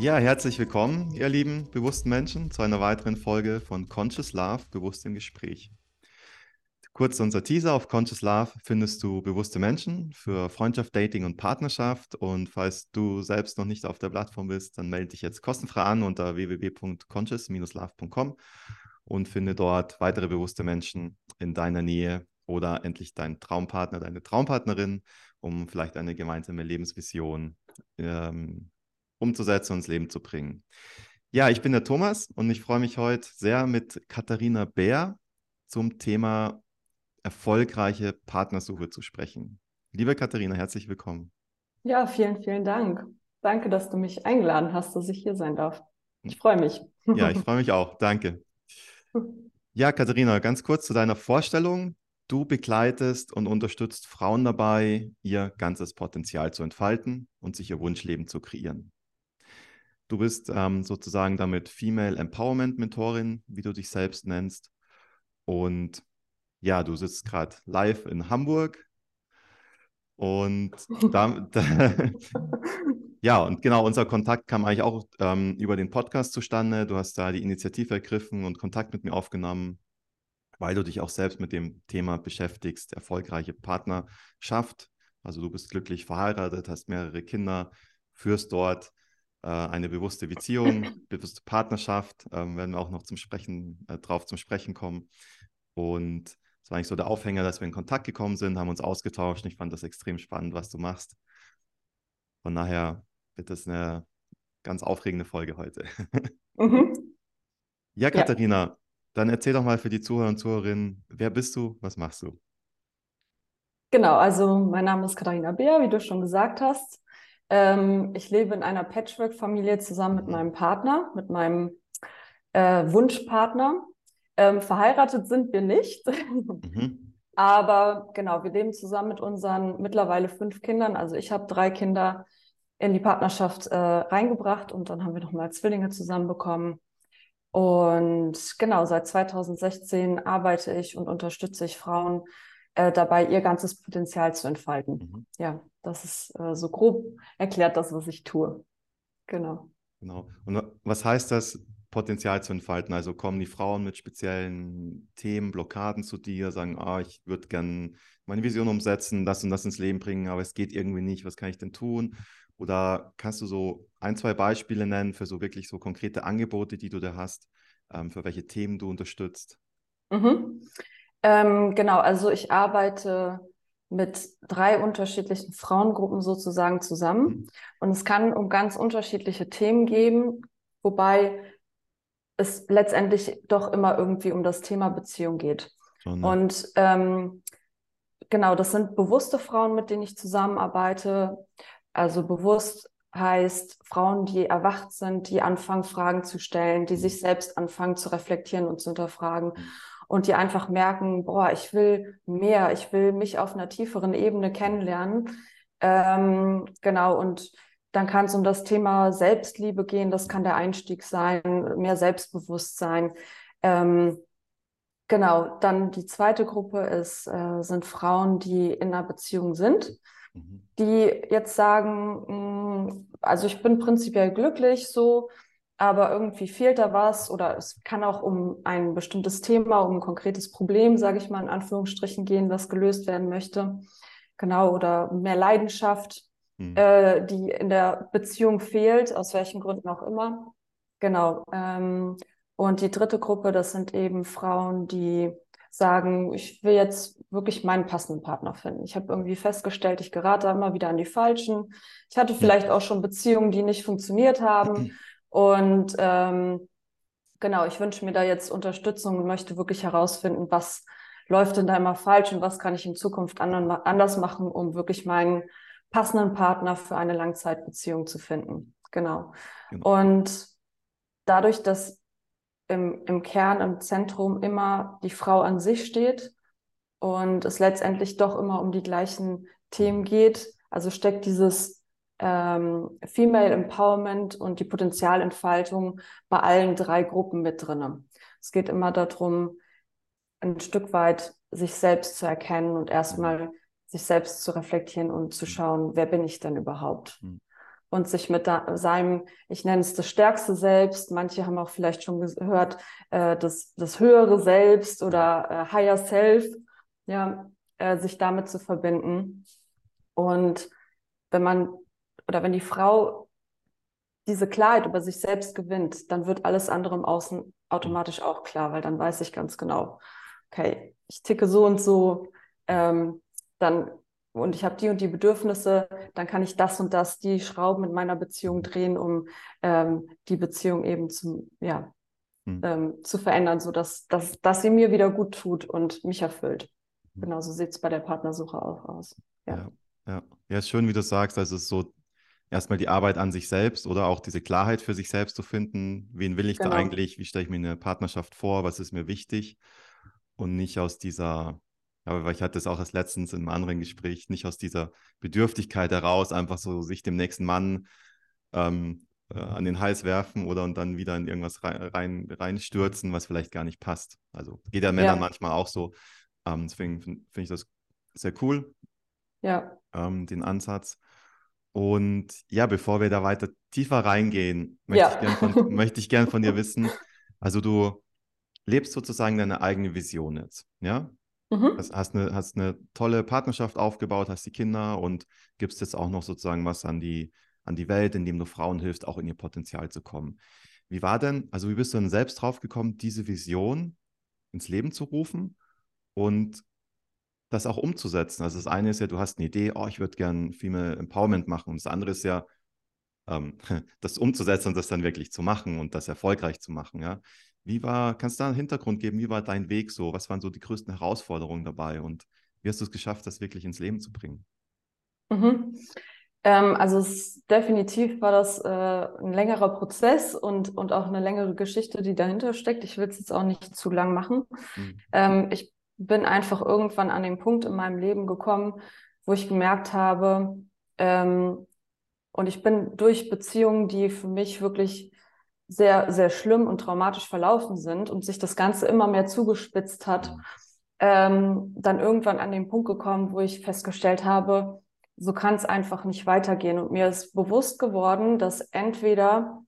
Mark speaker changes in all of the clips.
Speaker 1: Ja, herzlich willkommen, ihr lieben bewussten Menschen, zu einer weiteren Folge von Conscious Love, bewusst im Gespräch. Kurz unser Teaser auf Conscious Love findest du bewusste Menschen für Freundschaft, Dating und Partnerschaft. Und falls du selbst noch nicht auf der Plattform bist, dann melde dich jetzt kostenfrei an unter www.conscious-love.com und finde dort weitere bewusste Menschen in deiner Nähe oder endlich deinen Traumpartner, deine Traumpartnerin, um vielleicht eine gemeinsame Lebensvision ähm, umzusetzen und ins Leben zu bringen. Ja, ich bin der Thomas und ich freue mich heute sehr mit Katharina Bär zum Thema erfolgreiche Partnersuche zu sprechen. Liebe Katharina, herzlich willkommen.
Speaker 2: Ja, vielen, vielen Dank. Danke, dass du mich eingeladen hast, dass ich hier sein darf. Ich freue mich.
Speaker 1: Ja, ich freue mich auch. Danke. Ja, Katharina, ganz kurz zu deiner Vorstellung. Du begleitest und unterstützt Frauen dabei, ihr ganzes Potenzial zu entfalten und sich ihr Wunschleben zu kreieren. Du bist ähm, sozusagen damit Female Empowerment Mentorin, wie du dich selbst nennst. Und ja, du sitzt gerade live in Hamburg. Und da, ja, und genau, unser Kontakt kam eigentlich auch ähm, über den Podcast zustande. Du hast da die Initiative ergriffen und Kontakt mit mir aufgenommen, weil du dich auch selbst mit dem Thema beschäftigst, erfolgreiche Partnerschaft. Also du bist glücklich verheiratet, hast mehrere Kinder, führst dort eine bewusste Beziehung, bewusste Partnerschaft, ähm, werden wir auch noch zum Sprechen, äh, drauf zum Sprechen kommen. Und das war eigentlich so der Aufhänger, dass wir in Kontakt gekommen sind, haben uns ausgetauscht. Ich fand das extrem spannend, was du machst. Von daher wird das eine ganz aufregende Folge heute. Mhm. Ja, Katharina, ja. dann erzähl doch mal für die Zuhörer und Zuhörerinnen, wer bist du, was machst du?
Speaker 2: Genau, also mein Name ist Katharina Beer, wie du schon gesagt hast. Ähm, ich lebe in einer Patchwork-Familie zusammen mit meinem Partner, mit meinem äh, Wunschpartner. Ähm, verheiratet sind wir nicht. Mhm. Aber genau, wir leben zusammen mit unseren mittlerweile fünf Kindern. Also ich habe drei Kinder in die Partnerschaft äh, reingebracht und dann haben wir nochmal Zwillinge zusammenbekommen. Und genau, seit 2016 arbeite ich und unterstütze ich Frauen äh, dabei, ihr ganzes Potenzial zu entfalten. Mhm. Ja, das ist äh, so grob erklärt das, was ich tue. Genau.
Speaker 1: Genau. Und was heißt das, Potenzial zu entfalten? Also kommen die Frauen mit speziellen Themen, Blockaden zu dir, sagen, ah, ich würde gerne meine Vision umsetzen, das und das ins Leben bringen, aber es geht irgendwie nicht, was kann ich denn tun? Oder kannst du so ein, zwei Beispiele nennen für so wirklich so konkrete Angebote, die du da hast, ähm, für welche Themen du unterstützt?
Speaker 2: Mhm. Ähm, genau, also ich arbeite mit drei unterschiedlichen Frauengruppen sozusagen zusammen. Mhm. Und es kann um ganz unterschiedliche Themen gehen, wobei es letztendlich doch immer irgendwie um das Thema Beziehung geht. Oh Und ähm, genau, das sind bewusste Frauen, mit denen ich zusammenarbeite. Also bewusst heißt Frauen, die erwacht sind, die anfangen, Fragen zu stellen, die sich selbst anfangen zu reflektieren und zu hinterfragen. Und die einfach merken, boah, ich will mehr, ich will mich auf einer tieferen Ebene kennenlernen. Ähm, genau, und dann kann es um das Thema Selbstliebe gehen, das kann der Einstieg sein, mehr Selbstbewusstsein. Ähm, genau, dann die zweite Gruppe ist, äh, sind Frauen, die in einer Beziehung sind, mhm. die jetzt sagen, mh, mm, also ich bin prinzipiell glücklich so, aber irgendwie fehlt da was oder es kann auch um ein bestimmtes Thema, um ein konkretes Problem, sage ich mal in Anführungsstrichen gehen, was gelöst werden möchte. Genau, oder mehr Leidenschaft, mhm. äh, die in der Beziehung fehlt, aus welchen Gründen auch immer. Genau. Ähm, und die dritte Gruppe, das sind eben Frauen, die sagen, ich will jetzt wirklich meinen passenden Partner finden. Ich habe irgendwie festgestellt, ich gerate immer wieder an die Falschen. Ich hatte vielleicht auch schon Beziehungen, die nicht funktioniert haben. Und ähm, genau, ich wünsche mir da jetzt Unterstützung und möchte wirklich herausfinden, was läuft denn da immer falsch und was kann ich in Zukunft anders machen, um wirklich meinen passenden Partner für eine Langzeitbeziehung zu finden. Genau. genau. Und dadurch, dass im, im Kern, im Zentrum immer die Frau an sich steht und es letztendlich doch immer um die gleichen Themen geht, also steckt dieses ähm, Female Empowerment und die Potenzialentfaltung bei allen drei Gruppen mit drin. Es geht immer darum, ein Stück weit sich selbst zu erkennen und erstmal sich selbst zu reflektieren und zu schauen, wer bin ich denn überhaupt? Hm. und sich mit da, seinem, ich nenne es das stärkste Selbst, manche haben auch vielleicht schon gehört, äh, das, das höhere Selbst oder äh, Higher Self, ja, äh, sich damit zu verbinden. Und wenn man oder wenn die Frau diese Klarheit über sich selbst gewinnt, dann wird alles andere im Außen automatisch auch klar, weil dann weiß ich ganz genau, okay, ich ticke so und so, ähm, dann und ich habe die und die Bedürfnisse, dann kann ich das und das, die Schrauben in meiner Beziehung drehen, um ähm, die Beziehung eben zu, ja, hm. ähm, zu verändern, sodass dass, dass sie mir wieder gut tut und mich erfüllt. Hm. Genauso sieht es bei der Partnersuche auch aus.
Speaker 1: Ja. ja, ja. Ja, schön, wie du sagst, also es ist so erstmal die Arbeit an sich selbst oder auch diese Klarheit für sich selbst zu finden. Wen will ich genau. da eigentlich? Wie stelle ich mir eine Partnerschaft vor? Was ist mir wichtig? Und nicht aus dieser aber ich hatte es auch erst letztens in einem anderen Gespräch, nicht aus dieser Bedürftigkeit heraus, einfach so sich dem nächsten Mann ähm, äh, an den Hals werfen oder und dann wieder in irgendwas rein, rein, reinstürzen, was vielleicht gar nicht passt. Also geht ja Männern ja. manchmal auch so. Ähm, deswegen finde find ich das sehr cool.
Speaker 2: Ja.
Speaker 1: Ähm, den Ansatz. Und ja, bevor wir da weiter tiefer reingehen, möchte, ja. ich gern von, möchte ich gern von dir wissen, also du lebst sozusagen deine eigene Vision jetzt, ja? Mhm. Hast, hast, eine, hast eine tolle Partnerschaft aufgebaut, hast die Kinder und gibst jetzt auch noch sozusagen was an die, an die Welt, indem du Frauen hilfst, auch in ihr Potenzial zu kommen. Wie war denn, also wie bist du denn selbst drauf gekommen, diese Vision ins Leben zu rufen und das auch umzusetzen? Also das eine ist ja, du hast eine Idee, oh, ich würde gern Female Empowerment machen und das andere ist ja, ähm, das umzusetzen und das dann wirklich zu machen und das erfolgreich zu machen, ja. Wie war, kannst du da einen Hintergrund geben? Wie war dein Weg so? Was waren so die größten Herausforderungen dabei? Und wie hast du es geschafft, das wirklich ins Leben zu bringen?
Speaker 2: Mhm. Ähm, also es, definitiv war das äh, ein längerer Prozess und, und auch eine längere Geschichte, die dahinter steckt. Ich will es jetzt auch nicht zu lang machen. Mhm. Ähm, ich bin einfach irgendwann an den Punkt in meinem Leben gekommen, wo ich gemerkt habe, ähm, und ich bin durch Beziehungen, die für mich wirklich sehr, sehr schlimm und traumatisch verlaufen sind und sich das Ganze immer mehr zugespitzt hat, ähm, dann irgendwann an den Punkt gekommen, wo ich festgestellt habe, so kann es einfach nicht weitergehen. Und mir ist bewusst geworden, dass entweder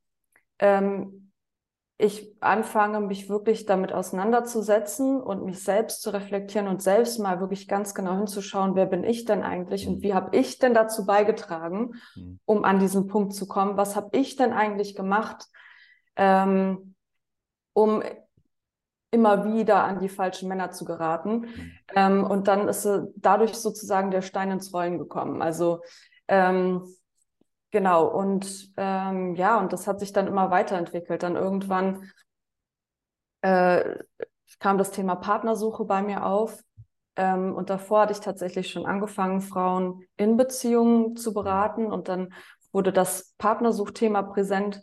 Speaker 2: ähm, ich anfange, mich wirklich damit auseinanderzusetzen und mich selbst zu reflektieren und selbst mal wirklich ganz genau hinzuschauen, wer bin ich denn eigentlich mhm. und wie habe ich denn dazu beigetragen, mhm. um an diesen Punkt zu kommen? Was habe ich denn eigentlich gemacht, ähm, um immer wieder an die falschen Männer zu geraten. Mhm. Ähm, und dann ist dadurch sozusagen der Stein ins Rollen gekommen. Also ähm, genau, und ähm, ja, und das hat sich dann immer weiterentwickelt. Dann irgendwann äh, kam das Thema Partnersuche bei mir auf. Ähm, und davor hatte ich tatsächlich schon angefangen, Frauen in Beziehungen zu beraten. Und dann wurde das Partnersuchthema präsent.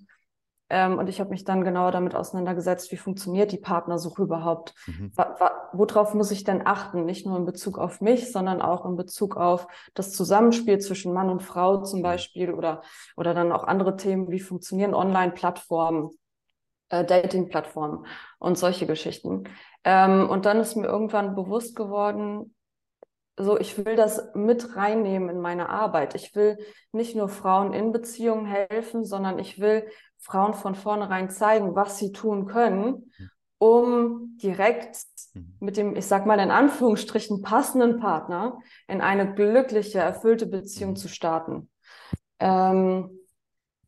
Speaker 2: Ähm, und ich habe mich dann genauer damit auseinandergesetzt, wie funktioniert die Partnersuche überhaupt? Mhm. Worauf muss ich denn achten? Nicht nur in Bezug auf mich, sondern auch in Bezug auf das Zusammenspiel zwischen Mann und Frau zum mhm. Beispiel oder, oder dann auch andere Themen, wie funktionieren Online-Plattformen, äh, Dating-Plattformen und solche Geschichten. Ähm, und dann ist mir irgendwann bewusst geworden, so, ich will das mit reinnehmen in meine Arbeit. Ich will nicht nur Frauen in Beziehungen helfen, sondern ich will Frauen von vornherein zeigen, was sie tun können. Um direkt mhm. mit dem, ich sag mal in Anführungsstrichen, passenden Partner in eine glückliche, erfüllte Beziehung mhm. zu starten. Ähm,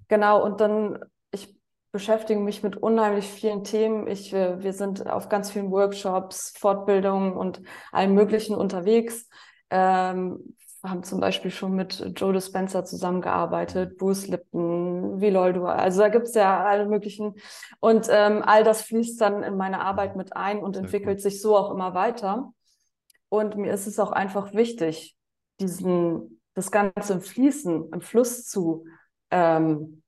Speaker 2: genau, und dann, ich beschäftige mich mit unheimlich vielen Themen. Ich, wir sind auf ganz vielen Workshops, Fortbildungen und allem Möglichen unterwegs. Ähm, haben zum Beispiel schon mit Joe Dispenza zusammengearbeitet, Bruce Lipton, Viloldua. Also da gibt es ja alle möglichen. Und ähm, all das fließt dann in meine Arbeit mit ein und Sehr entwickelt cool. sich so auch immer weiter. Und mir ist es auch einfach wichtig, diesen, das Ganze im Fließen, im Fluss zu ähm,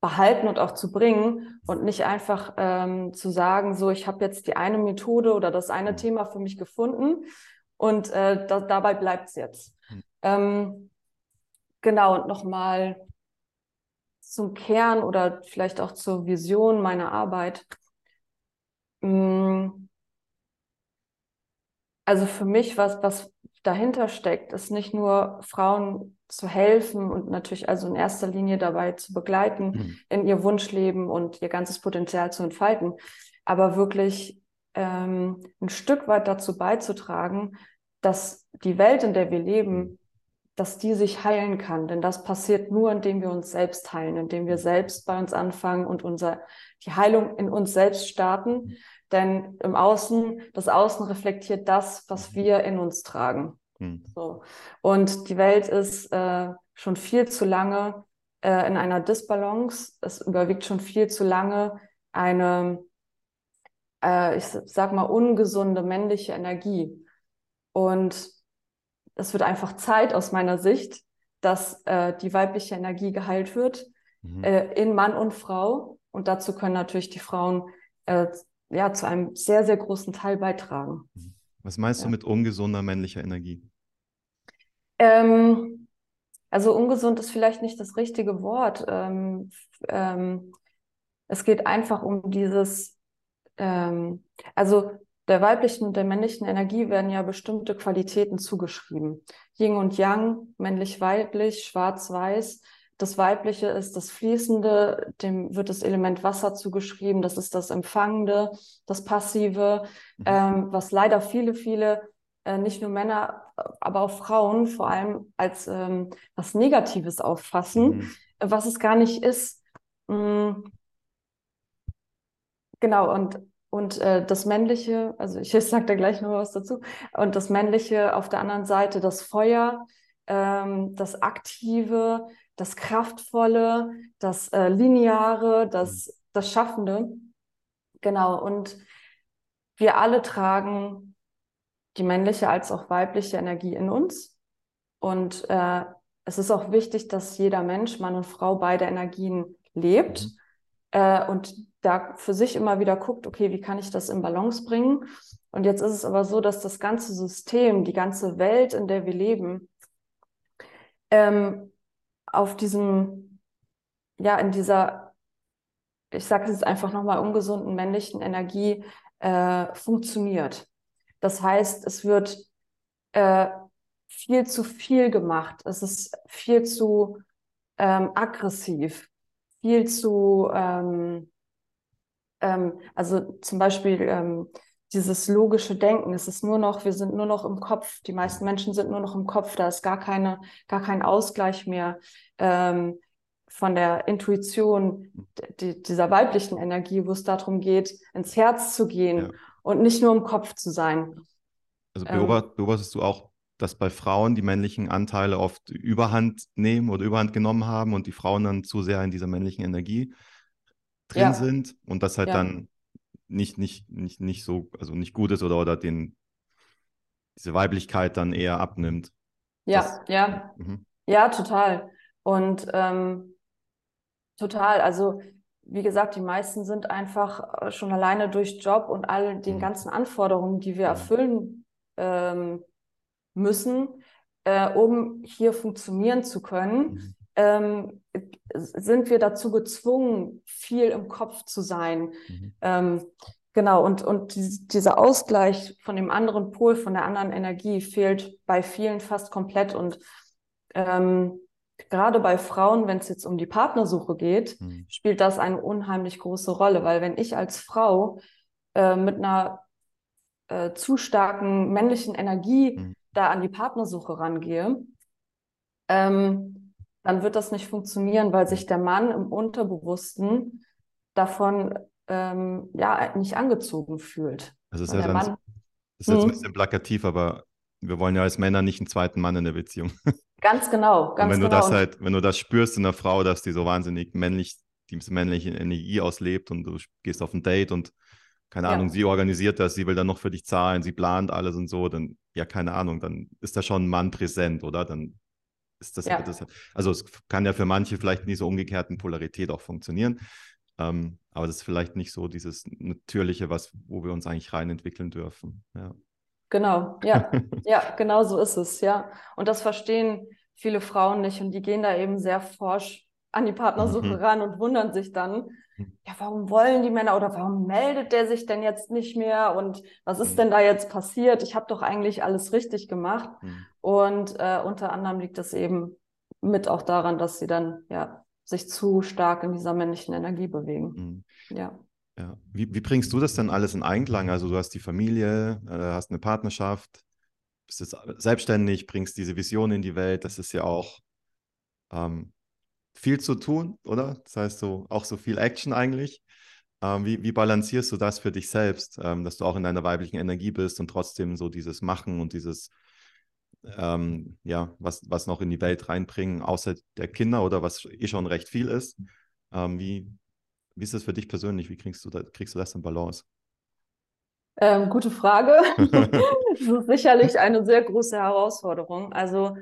Speaker 2: behalten und auch zu bringen und nicht einfach ähm, zu sagen, so, ich habe jetzt die eine Methode oder das eine mhm. Thema für mich gefunden und äh, da, dabei bleibt es jetzt. Ähm, genau, und nochmal zum Kern oder vielleicht auch zur Vision meiner Arbeit. Mm, also für mich, was, was dahinter steckt, ist nicht nur Frauen zu helfen und natürlich also in erster Linie dabei zu begleiten, mhm. in ihr Wunschleben und ihr ganzes Potenzial zu entfalten, aber wirklich ähm, ein Stück weit dazu beizutragen, dass die Welt, in der wir leben. Dass die sich heilen kann. Denn das passiert nur, indem wir uns selbst heilen, indem wir selbst bei uns anfangen und unser, die Heilung in uns selbst starten. Denn im Außen, das Außen reflektiert das, was wir in uns tragen. Mhm. So. Und die Welt ist äh, schon viel zu lange äh, in einer Disbalance. Es überwiegt schon viel zu lange eine, äh, ich sag mal, ungesunde männliche Energie. Und es wird einfach Zeit aus meiner Sicht, dass äh, die weibliche Energie geheilt wird mhm. äh, in Mann und Frau. Und dazu können natürlich die Frauen äh, ja zu einem sehr, sehr großen Teil beitragen.
Speaker 1: Mhm. Was meinst ja. du mit ungesunder männlicher Energie?
Speaker 2: Ähm, also ungesund ist vielleicht nicht das richtige Wort. Ähm, ähm, es geht einfach um dieses, ähm, also der weiblichen und der männlichen Energie werden ja bestimmte Qualitäten zugeschrieben. Yin und Yang, männlich-weiblich, schwarz-weiß. Das Weibliche ist das Fließende, dem wird das Element Wasser zugeschrieben. Das ist das Empfangende, das Passive, mhm. ähm, was leider viele, viele, äh, nicht nur Männer, aber auch Frauen vor allem als ähm, was Negatives auffassen, mhm. was es gar nicht ist. Mhm. Genau, und und äh, das Männliche, also ich sage da gleich noch was dazu, und das Männliche auf der anderen Seite, das Feuer, ähm, das Aktive, das Kraftvolle, das äh, Lineare, das, mhm. das Schaffende. Genau, und wir alle tragen die männliche als auch weibliche Energie in uns. Und äh, es ist auch wichtig, dass jeder Mensch, Mann und Frau, beide Energien lebt. Mhm. Äh, und da für sich immer wieder guckt, okay, wie kann ich das in Balance bringen? Und jetzt ist es aber so, dass das ganze System, die ganze Welt, in der wir leben, ähm, auf diesem, ja, in dieser, ich sage es jetzt einfach nochmal, ungesunden männlichen Energie äh, funktioniert. Das heißt, es wird äh, viel zu viel gemacht. Es ist viel zu ähm, aggressiv, viel zu ähm, ähm, also zum Beispiel ähm, dieses logische Denken, es ist nur noch, wir sind nur noch im Kopf, die meisten Menschen sind nur noch im Kopf, da ist gar keine, gar kein Ausgleich mehr ähm, von der Intuition die, dieser weiblichen Energie, wo es darum geht, ins Herz zu gehen ja. und nicht nur im Kopf zu sein.
Speaker 1: Also ähm, beobachtest du auch, dass bei Frauen die männlichen Anteile oft Überhand nehmen oder Überhand genommen haben und die Frauen dann zu sehr in dieser männlichen Energie drin ja. sind und das halt ja. dann nicht, nicht, nicht, nicht so, also nicht gut ist oder, oder den, diese Weiblichkeit dann eher abnimmt.
Speaker 2: Ja, das, ja. Mhm. Ja, total. Und ähm, total, also wie gesagt, die meisten sind einfach äh, schon alleine durch Job und all den mhm. ganzen Anforderungen, die wir mhm. erfüllen ähm, müssen, äh, um hier funktionieren zu können, mhm ähm, sind wir dazu gezwungen, viel im Kopf zu sein. Mhm. Ähm, genau, und, und die, dieser Ausgleich von dem anderen Pol, von der anderen Energie fehlt bei vielen fast komplett. Und ähm, gerade bei Frauen, wenn es jetzt um die Partnersuche geht, mhm. spielt das eine unheimlich große Rolle, weil wenn ich als Frau äh, mit einer äh, zu starken männlichen Energie mhm. da an die Partnersuche rangehe, ähm, dann wird das nicht funktionieren, weil sich der Mann im Unterbewussten davon ähm, ja nicht angezogen fühlt.
Speaker 1: Das ist, ja dann, Mann, ist jetzt ein hm. bisschen plakativ, aber wir wollen ja als Männer nicht einen zweiten Mann in der Beziehung.
Speaker 2: Ganz genau, ganz
Speaker 1: Und wenn
Speaker 2: genau.
Speaker 1: du das halt, wenn du das spürst in der Frau, dass die so wahnsinnig männlich, die männliche Energie auslebt und du gehst auf ein Date und keine ja. Ahnung, sie organisiert das, sie will dann noch für dich zahlen, sie plant alles und so, dann, ja, keine Ahnung, dann ist da schon ein Mann präsent, oder? Dann ist das, ja. das, also es kann ja für manche vielleicht in dieser umgekehrten Polarität auch funktionieren. Ähm, aber das ist vielleicht nicht so dieses Natürliche, was, wo wir uns eigentlich rein entwickeln dürfen. Ja.
Speaker 2: Genau, ja, ja, genau so ist es, ja. Und das verstehen viele Frauen nicht und die gehen da eben sehr forsch an die Partnersuche mhm. ran und wundern sich dann, hm. ja, warum wollen die Männer oder warum meldet der sich denn jetzt nicht mehr und was ist mhm. denn da jetzt passiert? Ich habe doch eigentlich alles richtig gemacht. Mhm. Und äh, unter anderem liegt das eben mit auch daran, dass sie dann ja sich zu stark in dieser männlichen Energie bewegen. Mhm. Ja.
Speaker 1: Ja. Wie, wie, bringst du das denn alles in Einklang? Also du hast die Familie, äh, hast eine Partnerschaft, bist jetzt selbstständig, bringst diese Vision in die Welt. Das ist ja auch ähm, viel zu tun, oder? Das heißt so auch so viel Action eigentlich. Ähm, wie, wie, balancierst du das für dich selbst, ähm, dass du auch in deiner weiblichen Energie bist und trotzdem so dieses Machen und dieses ähm, ja, was, was noch in die Welt reinbringen, außer der Kinder oder was eh schon recht viel ist. Ähm, wie, wie ist das für dich persönlich? Wie kriegst du, da, kriegst du das in Balance?
Speaker 2: Ähm, gute Frage. das ist sicherlich eine sehr große Herausforderung. Also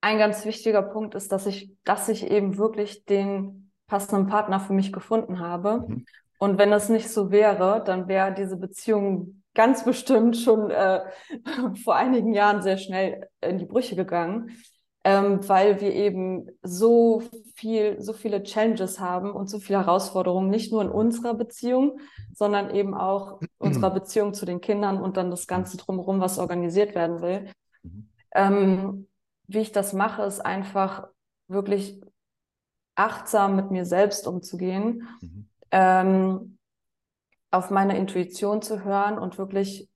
Speaker 2: ein ganz wichtiger Punkt ist, dass ich, dass ich eben wirklich den passenden Partner für mich gefunden habe. Mhm. Und wenn das nicht so wäre, dann wäre diese Beziehung ganz bestimmt schon äh, vor einigen Jahren sehr schnell in die Brüche gegangen, ähm, weil wir eben so viel, so viele Challenges haben und so viele Herausforderungen, nicht nur in unserer Beziehung, sondern eben auch unserer Beziehung zu den Kindern und dann das Ganze drumherum, was organisiert werden will. Mhm. Ähm, wie ich das mache, ist einfach wirklich achtsam mit mir selbst umzugehen. Mhm. Ähm, auf meine Intuition zu hören und wirklich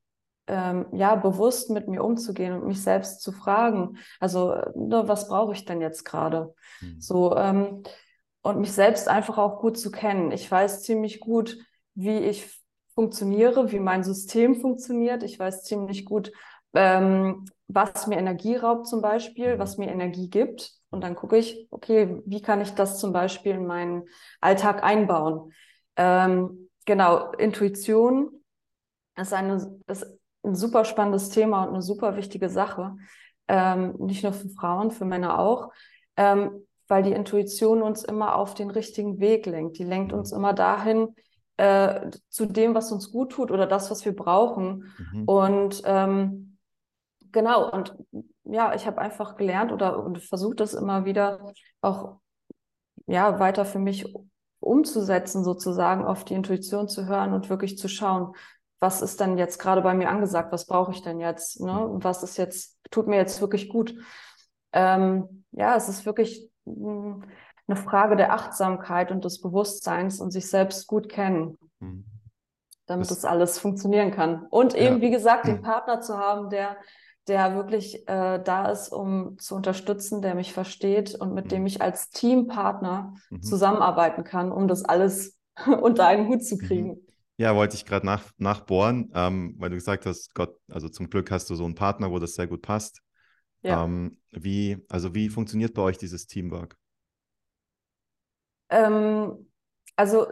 Speaker 2: ähm, ja bewusst mit mir umzugehen und mich selbst zu fragen. Also ne, was brauche ich denn jetzt gerade? Mhm. So ähm, und mich selbst einfach auch gut zu kennen. Ich weiß ziemlich gut, wie ich funktioniere, wie mein System funktioniert. Ich weiß ziemlich gut, ähm, was mir Energie raubt zum Beispiel, mhm. was mir Energie gibt. Und dann gucke ich, okay, wie kann ich das zum Beispiel in meinen Alltag einbauen? Ähm, genau, Intuition ist, eine, ist ein super spannendes Thema und eine super wichtige Sache. Ähm, nicht nur für Frauen, für Männer auch. Ähm, weil die Intuition uns immer auf den richtigen Weg lenkt. Die lenkt uns immer dahin, äh, zu dem, was uns gut tut oder das, was wir brauchen. Mhm. Und ähm, genau, und ja, ich habe einfach gelernt oder und versucht das immer wieder auch ja, weiter für mich umzusetzen, sozusagen auf die Intuition zu hören und wirklich zu schauen, was ist denn jetzt gerade bei mir angesagt, was brauche ich denn jetzt, ne? Mhm. was ist jetzt, tut mir jetzt wirklich gut. Ähm, ja, es ist wirklich hm, eine Frage der Achtsamkeit und des Bewusstseins und sich selbst gut kennen, mhm. damit das, das alles funktionieren kann. Und eben, ja. wie gesagt, den Partner zu haben, der der wirklich äh, da ist, um zu unterstützen, der mich versteht und mit mhm. dem ich als Teampartner mhm. zusammenarbeiten kann, um das alles unter einen Hut zu mhm. kriegen.
Speaker 1: Ja, wollte ich gerade nach, nachbohren, ähm, weil du gesagt hast, Gott, also zum Glück hast du so einen Partner, wo das sehr gut passt. Ja. Ähm, wie, also wie funktioniert bei euch dieses Teamwork?
Speaker 2: Ähm, also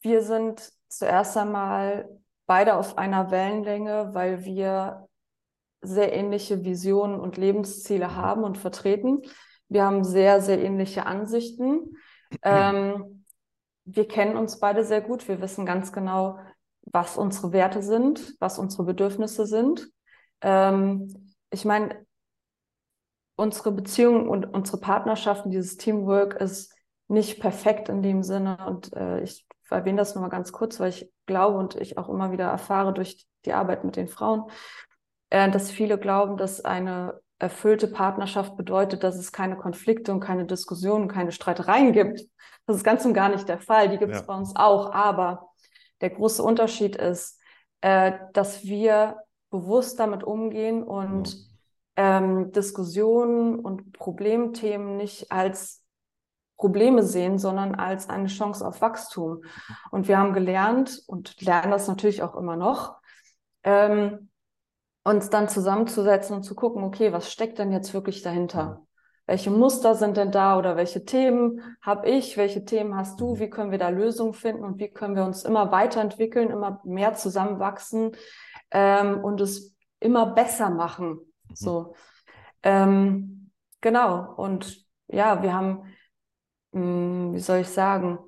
Speaker 2: wir sind zuerst einmal beide auf einer Wellenlänge, weil wir sehr ähnliche Visionen und Lebensziele mhm. haben und vertreten. Wir haben sehr, sehr ähnliche Ansichten. Ähm, wir kennen uns beide sehr gut. Wir wissen ganz genau, was unsere Werte sind, was unsere Bedürfnisse sind. Ähm, ich meine, unsere Beziehung und unsere Partnerschaften, dieses Teamwork ist nicht perfekt in dem Sinne. Und äh, ich erwähne das nur mal ganz kurz, weil ich glaube und ich auch immer wieder erfahre durch die Arbeit mit den Frauen, äh, dass viele glauben, dass eine erfüllte Partnerschaft bedeutet, dass es keine Konflikte und keine Diskussionen, keine Streitereien gibt. Das ist ganz und gar nicht der Fall. Die gibt es ja. bei uns auch. Aber der große Unterschied ist, äh, dass wir bewusst damit umgehen und ja. ähm, Diskussionen und Problemthemen nicht als Probleme sehen, sondern als eine Chance auf Wachstum. Und wir haben gelernt und lernen das natürlich auch immer noch, ähm, uns dann zusammenzusetzen und zu gucken, okay, was steckt denn jetzt wirklich dahinter? Welche Muster sind denn da oder welche Themen habe ich, welche Themen hast du, wie können wir da Lösungen finden und wie können wir uns immer weiterentwickeln, immer mehr zusammenwachsen ähm, und es immer besser machen. Mhm. So, ähm, genau. Und ja, wir haben, mh, hm, wie soll ich sagen,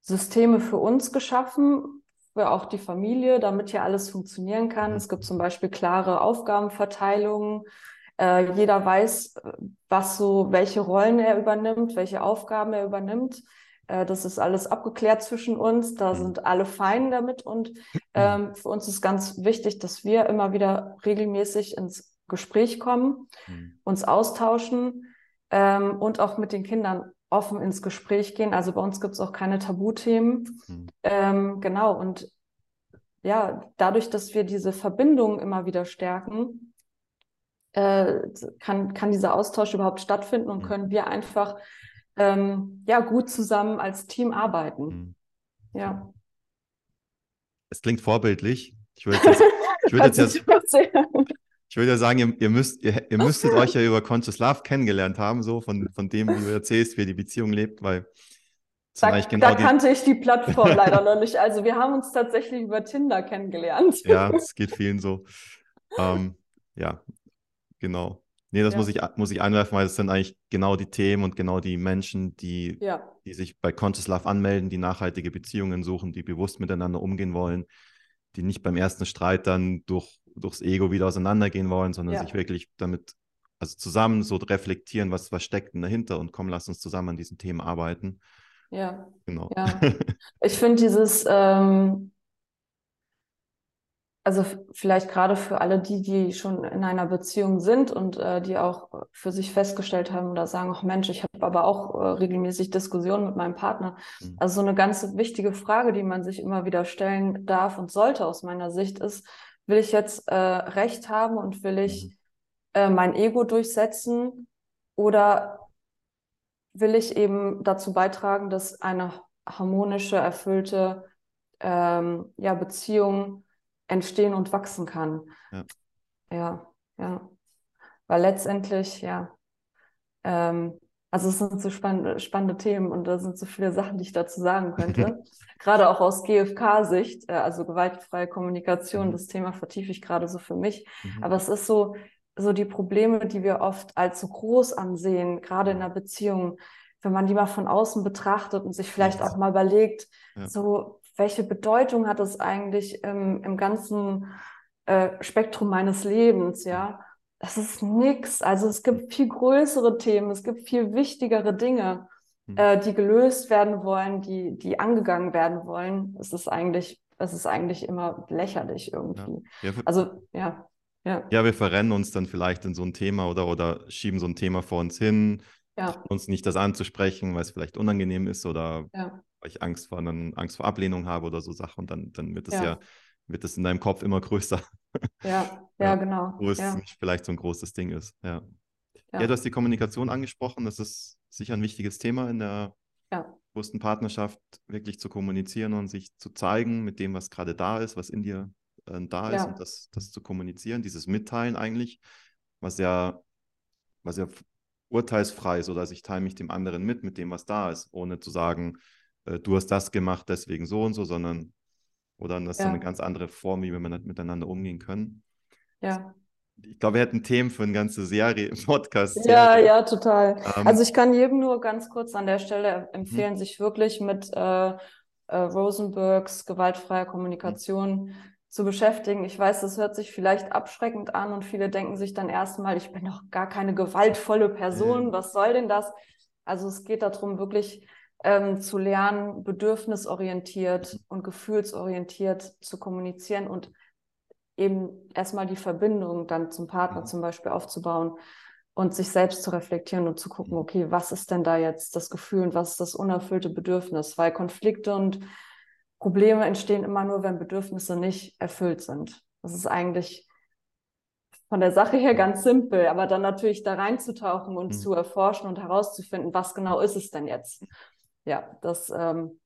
Speaker 2: Systeme für uns geschaffen, für auch die Familie, damit hier alles funktionieren kann. Es gibt zum Beispiel klare Aufgabenverteilungen. Äh, jeder weiß, was so, welche Rollen er übernimmt, welche Aufgaben er übernimmt. Äh, das ist alles abgeklärt zwischen uns. Da mhm. sind alle fein damit. Und ähm, für uns ist ganz wichtig, dass wir immer wieder regelmäßig ins Gespräch kommen, mhm. uns austauschen, ähm, und auch mit den Kindern offen ins Gespräch gehen. Also bei uns gibt es auch keine Tabuthemen. Mhm. Ähm, genau, und ja, dadurch, dass wir diese Verbindung immer wieder stärken, äh, kann, kann dieser Austausch überhaupt stattfinden und mhm. können wir einfach ähm, ja, gut zusammen als Team arbeiten. Mhm. Ja.
Speaker 1: Es klingt vorbildlich. Ich würde jetzt, ich würde jetzt, ich würde ja sagen, ihr, ihr müsst, ihr, ihr, müsstet euch ja über Conscious Love kennengelernt haben, so von, von dem, wie du erzählst, wie die Beziehung lebt, weil
Speaker 2: da, genau da kannte ich die Plattform leider noch nicht. Also wir haben uns tatsächlich über Tinder kennengelernt.
Speaker 1: Ja, es geht vielen so. Ähm, ja, genau. Nee, das ja. muss, ich, muss ich einwerfen, weil es sind eigentlich genau die Themen und genau die Menschen, die, ja. die sich bei Conscious Love anmelden, die nachhaltige Beziehungen suchen, die bewusst miteinander umgehen wollen, die nicht beim ersten Streit dann durch, durchs Ego wieder auseinandergehen wollen, sondern ja. sich wirklich damit, also zusammen so reflektieren, was, was steckt denn dahinter und komm, lass uns zusammen an diesen Themen arbeiten.
Speaker 2: Ja. Genau. Ja. Ich finde dieses, ähm, also vielleicht gerade für alle die, die schon in einer Beziehung sind und äh, die auch für sich festgestellt haben oder sagen, ach Mensch, ich habe aber auch äh, regelmäßig Diskussionen mit meinem Partner. Mhm. Also so eine ganz wichtige Frage, die man sich immer wieder stellen darf und sollte aus meiner Sicht ist, will ich jetzt äh, Recht haben und will ich mhm. Äh, mein Ego durchsetzen oder will ich eben dazu beitragen, dass eine harmonische, erfüllte ähm, ja, Beziehung entstehen und wachsen kann. Ja, ja. ja. Weil letztendlich, ja, ähm, also es sind so spann spannende Themen und da sind so viele Sachen, die ich dazu sagen könnte. gerade auch aus GfK-Sicht, äh, also gewaltfreie Kommunikation, mhm. das Thema vertiefe ich gerade so für mich. Mhm. Aber es ist so, so die Probleme, die wir oft als so groß ansehen, gerade in einer Beziehung, wenn man die mal von außen betrachtet und sich vielleicht auch mal überlegt, ja. so welche Bedeutung hat es eigentlich im, im ganzen äh, Spektrum meines Lebens, ja? Das ist nichts. Also es gibt viel größere Themen, es gibt viel wichtigere Dinge, mhm. äh, die gelöst werden wollen, die, die angegangen werden wollen. Es ist eigentlich, es ist eigentlich immer lächerlich irgendwie. Ja. Ja, also ja.
Speaker 1: Ja. ja, wir verrennen uns dann vielleicht in so ein Thema oder, oder schieben so ein Thema vor uns hin, ja. uns nicht das anzusprechen, weil es vielleicht unangenehm ist oder ja. weil ich Angst vor, dann Angst vor Ablehnung habe oder so Sachen und dann, dann wird es ja. Ja, wird es in deinem Kopf immer größer.
Speaker 2: Ja, ja, genau.
Speaker 1: Wo es nicht vielleicht so ein großes Ding ist. Ja. ja. du hast die Kommunikation angesprochen. Das ist sicher ein wichtiges Thema in der bewussten Partnerschaft, wirklich zu kommunizieren und sich zu zeigen mit dem, was gerade da ist, was in dir äh, da ist ja. und das, das zu kommunizieren, dieses Mitteilen eigentlich, was ja, was ja urteilsfrei ist oder also ich teile mich dem anderen mit, mit dem, was da ist, ohne zu sagen, äh, du hast das gemacht, deswegen so und so, sondern oder das ja. ist eine ganz andere Form, wie wir miteinander umgehen können.
Speaker 2: Ja.
Speaker 1: Ich glaube, wir hätten Themen für eine ganze Serie, Podcast.
Speaker 2: -Serie. Ja, ja, total. Ähm, also ich kann jedem nur ganz kurz an der Stelle empfehlen, mhm. sich wirklich mit äh, äh, Rosenbergs gewaltfreier Kommunikation mhm zu beschäftigen. Ich weiß, das hört sich vielleicht abschreckend an und viele denken sich dann erstmal, ich bin doch gar keine gewaltvolle Person, mhm. was soll denn das? Also es geht darum, wirklich ähm, zu lernen, bedürfnisorientiert mhm. und gefühlsorientiert zu kommunizieren und eben erstmal die Verbindung dann zum Partner mhm. zum Beispiel aufzubauen und sich selbst zu reflektieren und zu gucken, mhm. okay, was ist denn da jetzt das Gefühl und was ist das unerfüllte Bedürfnis? Weil Konflikte und Probleme entstehen immer nur, wenn Bedürfnisse nicht erfüllt sind. Das ist eigentlich von der Sache her ganz simpel, aber dann natürlich da reinzutauchen und mhm. zu erforschen und herauszufinden, was genau ist es denn jetzt? Ja, das ähm,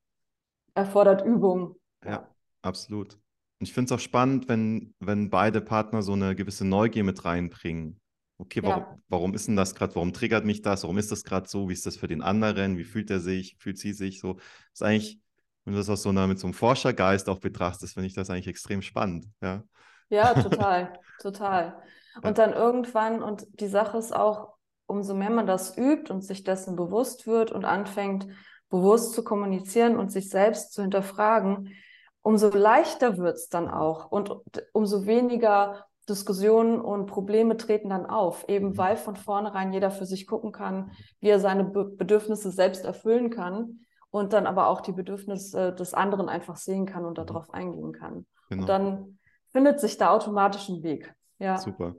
Speaker 2: erfordert Übung.
Speaker 1: Ja, absolut. Und ich finde es auch spannend, wenn, wenn beide Partner so eine gewisse Neugier mit reinbringen. Okay, warum, ja. warum ist denn das gerade? Warum triggert mich das? Warum ist das gerade so? Wie ist das für den anderen? Wie fühlt er sich? Fühlt sie sich so? Das ist eigentlich wenn du das aus so einer, mit so einem Forschergeist auch betrachtest, finde ich das eigentlich extrem spannend. Ja,
Speaker 2: ja total, total. Und ja. dann irgendwann, und die Sache ist auch, umso mehr man das übt und sich dessen bewusst wird und anfängt, bewusst zu kommunizieren und sich selbst zu hinterfragen, umso leichter wird es dann auch und umso weniger Diskussionen und Probleme treten dann auf, eben mhm. weil von vornherein jeder für sich gucken kann, wie er seine Be Bedürfnisse selbst erfüllen kann und dann aber auch die Bedürfnisse des anderen einfach sehen kann und mhm. darauf eingehen kann. Genau. Und dann findet sich da automatisch ein Weg. Ja.
Speaker 1: Super.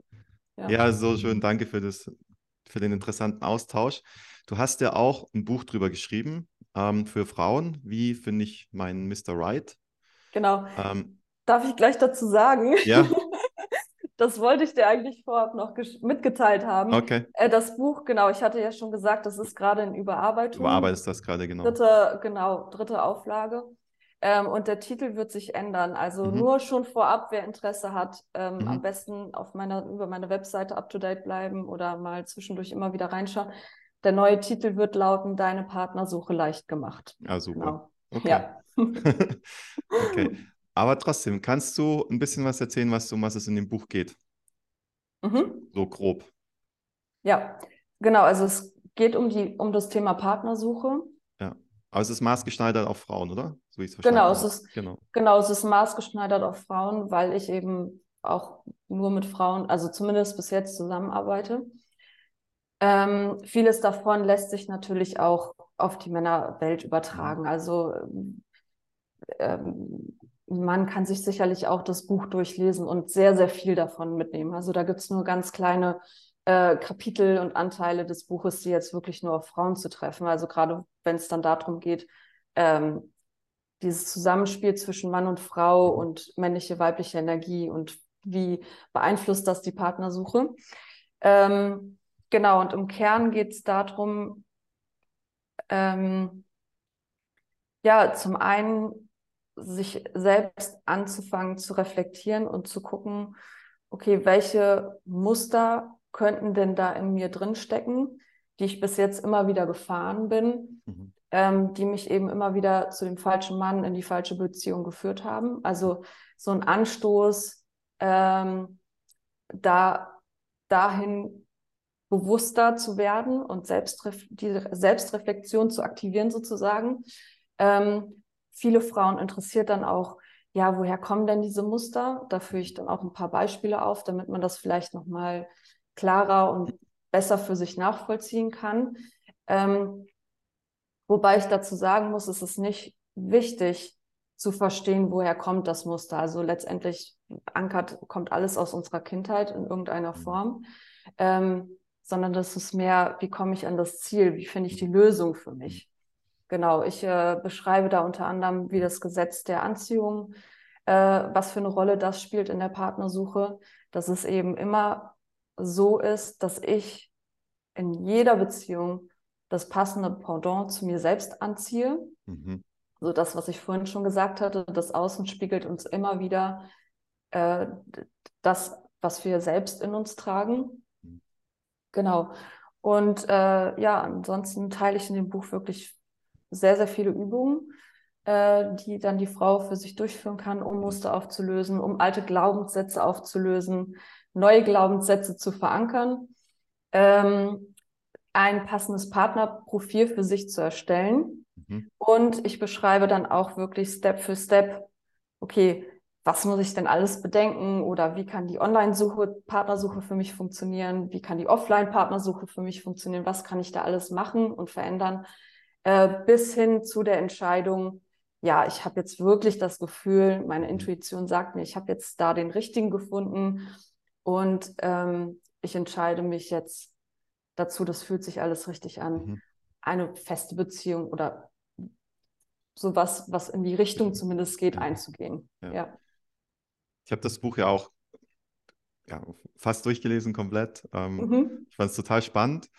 Speaker 1: Ja. ja, so schön. Danke für das für den interessanten Austausch. Du hast ja auch ein Buch drüber geschrieben ähm, für Frauen. Wie finde ich meinen Mr. Right?
Speaker 2: Genau. Ähm, Darf ich gleich dazu sagen?
Speaker 1: Ja.
Speaker 2: Das wollte ich dir eigentlich vorab noch mitgeteilt haben.
Speaker 1: Okay.
Speaker 2: Äh, das Buch, genau, ich hatte ja schon gesagt, das ist gerade in Überarbeitung.
Speaker 1: Überarbeitest das gerade, genau.
Speaker 2: Dritte, genau, dritte Auflage. Ähm, und der Titel wird sich ändern. Also mhm. nur schon vorab, wer Interesse hat, ähm, mhm. am besten auf meiner, über meine Webseite up to date bleiben oder mal zwischendurch immer wieder reinschauen. Der neue Titel wird lauten: Deine Partnersuche leicht gemacht.
Speaker 1: Ja, super. Genau.
Speaker 2: Okay. Ja.
Speaker 1: okay. Aber trotzdem, kannst du ein bisschen was erzählen, was, um was es in dem Buch geht?
Speaker 2: Mhm.
Speaker 1: So grob.
Speaker 2: Ja, genau. Also es geht um, die, um das Thema Partnersuche.
Speaker 1: Ja, aber es ist maßgeschneidert auf Frauen, oder? So wie ich es verstanden
Speaker 2: genau,
Speaker 1: habe.
Speaker 2: Es ist, genau. genau, es ist maßgeschneidert auf Frauen, weil ich eben auch nur mit Frauen, also zumindest bis jetzt zusammenarbeite. Ähm, vieles davon lässt sich natürlich auch auf die Männerwelt übertragen. Mhm. Also ähm, man kann sich sicherlich auch das Buch durchlesen und sehr, sehr viel davon mitnehmen. Also da gibt es nur ganz kleine äh, Kapitel und Anteile des Buches, die jetzt wirklich nur auf Frauen zu treffen. Also gerade wenn es dann darum geht, ähm, dieses Zusammenspiel zwischen Mann und Frau und männliche, weibliche Energie und wie beeinflusst das die Partnersuche. Ähm, genau, und im Kern geht es darum, ähm, ja, zum einen sich selbst anzufangen zu reflektieren und zu gucken, okay, welche Muster könnten denn da in mir drin stecken, die ich bis jetzt immer wieder gefahren bin, mhm. ähm, die mich eben immer wieder zu dem falschen Mann in die falsche Beziehung geführt haben. Also so ein Anstoß, ähm, da dahin bewusster zu werden und Selbstref die Selbstreflexion zu aktivieren sozusagen. Ähm, viele Frauen interessiert dann auch, ja, woher kommen denn diese Muster? Da führe ich dann auch ein paar Beispiele auf, damit man das vielleicht nochmal klarer und besser für sich nachvollziehen kann. Ähm, wobei ich dazu sagen muss, es ist nicht wichtig zu verstehen, woher kommt das Muster. Also letztendlich ankert, kommt alles aus unserer Kindheit in irgendeiner mhm. Form. Ähm, sondern das ist mehr, wie komme ich an das Ziel, wie finde ich die Lösung für mich. Genau, ich äh, beschreibe da unter anderem, wie das Gesetz der Anziehung, äh, was für eine Rolle das spielt in der Partnersuche, dass es eben immer so ist, dass ich in jeder Beziehung das passende Pendant zu mir selbst anziehe. Mhm. So das, was ich vorhin schon gesagt hatte, das Außen spiegelt uns immer wieder äh, das, was wir selbst in uns tragen. Genau. Und äh, ja, ansonsten teile ich in dem Buch wirklich sehr, sehr viele Übungen, äh, die dann die Frau für sich durchführen kann, um Muster aufzulösen, um alte Glaubenssätze aufzulösen, neue Glaubenssätze zu verankern, ähm, ein passendes Partnerprofil für sich zu erstellen. Mhm. Und ich beschreibe dann auch wirklich Step für Step, okay, was muss ich denn alles bedenken oder wie kann die Online-Suche, Partnersuche für mich funktionieren, wie kann die Offline-Partnersuche für mich funktionieren, was kann ich da alles machen und verändern, äh, bis hin zu der Entscheidung, ja, ich habe jetzt wirklich das Gefühl, meine Intuition sagt mir, ich habe jetzt da den richtigen gefunden und ähm, ich entscheide mich jetzt dazu, das fühlt sich alles richtig an, mhm. eine feste Beziehung oder sowas, was in die Richtung zumindest geht, ja. einzugehen. Ja. ja.
Speaker 1: Ich habe das Buch ja auch ja, fast durchgelesen komplett. Ähm, mhm. Ich fand es total spannend.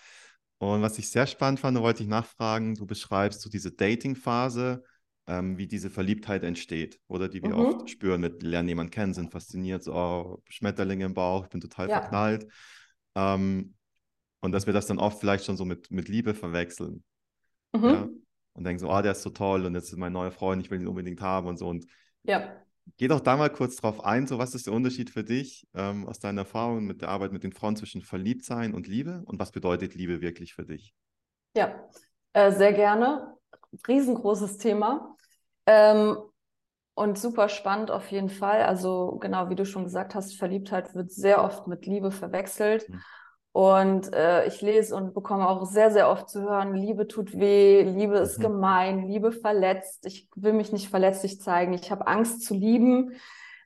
Speaker 1: Und was ich sehr spannend fand, wollte ich nachfragen, du beschreibst so diese Dating-Phase, ähm, wie diese Verliebtheit entsteht oder die wir mhm. oft spüren mit lernen jemanden kennen, sind fasziniert, so oh, Schmetterlinge im Bauch, ich bin total ja. verknallt. Ähm, und dass wir das dann oft vielleicht schon so mit, mit Liebe verwechseln. Mhm. Ja? Und denken so, oh, der ist so toll und jetzt ist mein neuer Freund, ich will ihn unbedingt haben und so. Und
Speaker 2: ja.
Speaker 1: Geh doch da mal kurz drauf ein, so was ist der Unterschied für dich ähm, aus deiner Erfahrung mit der Arbeit mit den Frauen zwischen Verliebtsein und Liebe und was bedeutet Liebe wirklich für dich?
Speaker 2: Ja, äh, sehr gerne. Riesengroßes Thema ähm, und super spannend auf jeden Fall. Also genau wie du schon gesagt hast, Verliebtheit wird sehr oft mit Liebe verwechselt. Mhm. Und äh, ich lese und bekomme auch sehr, sehr oft zu hören, Liebe tut weh, Liebe ist mhm. gemein, Liebe verletzt, ich will mich nicht verletzlich zeigen, ich habe Angst zu lieben,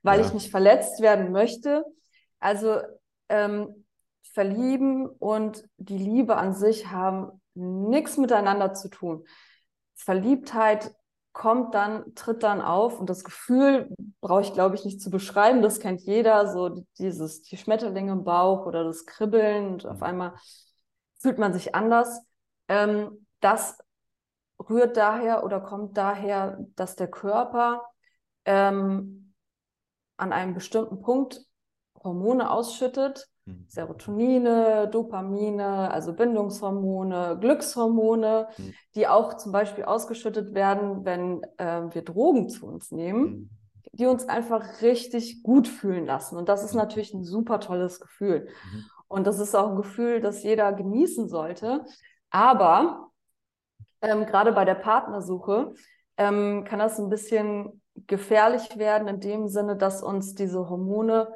Speaker 2: weil ja. ich nicht verletzt werden möchte. Also ähm, verlieben und die Liebe an sich haben nichts miteinander zu tun. Verliebtheit kommt dann, tritt dann auf und das Gefühl brauche ich, glaube ich, nicht zu beschreiben. Das kennt jeder, so dieses, die Schmetterlinge im Bauch oder das Kribbeln und auf mhm. einmal fühlt man sich anders. Ähm, das rührt daher oder kommt daher, dass der Körper ähm, an einem bestimmten Punkt Hormone ausschüttet, mhm. Serotonine, Dopamine, also Bindungshormone, Glückshormone, mhm. die auch zum Beispiel ausgeschüttet werden, wenn äh, wir Drogen zu uns nehmen, mhm. die uns einfach richtig gut fühlen lassen. Und das ist mhm. natürlich ein super tolles Gefühl. Und das ist auch ein Gefühl, das jeder genießen sollte. Aber ähm, gerade bei der Partnersuche ähm, kann das ein bisschen gefährlich werden in dem Sinne, dass uns diese Hormone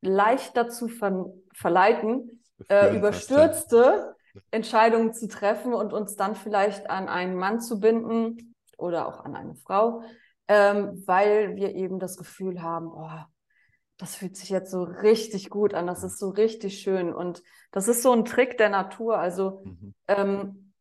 Speaker 2: leicht dazu ver verleiten, äh, überstürzte Entscheidungen zu treffen und uns dann vielleicht an einen Mann zu binden oder auch an eine Frau, ähm, weil wir eben das Gefühl haben, oh, das fühlt sich jetzt so richtig gut an, das ist so richtig schön. Und das ist so ein Trick der Natur. Also mhm. ähm,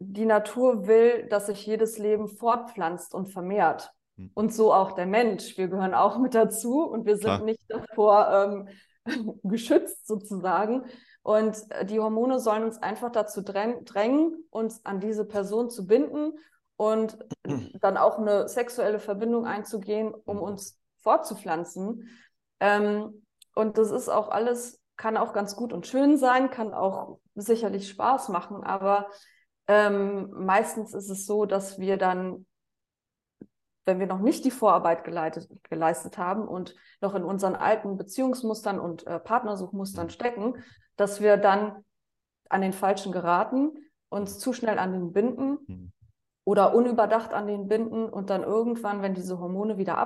Speaker 2: die Natur will, dass sich jedes Leben fortpflanzt und vermehrt. Hm. Und so auch der Mensch. Wir gehören auch mit dazu und wir sind Klar. nicht davor ähm, geschützt sozusagen. Und äh, die Hormone sollen uns einfach dazu drängen, uns an diese Person zu binden und dann auch eine sexuelle Verbindung einzugehen, um hm. uns fortzupflanzen. Ähm, und das ist auch alles, kann auch ganz gut und schön sein, kann auch sicherlich Spaß machen, aber ähm, meistens ist es so, dass wir dann wenn wir noch nicht die Vorarbeit geleitet, geleistet haben und noch in unseren alten Beziehungsmustern und äh, Partnersuchmustern mhm. stecken, dass wir dann an den Falschen geraten, uns zu schnell an den binden mhm. oder unüberdacht an den binden und dann irgendwann, wenn diese Hormone wieder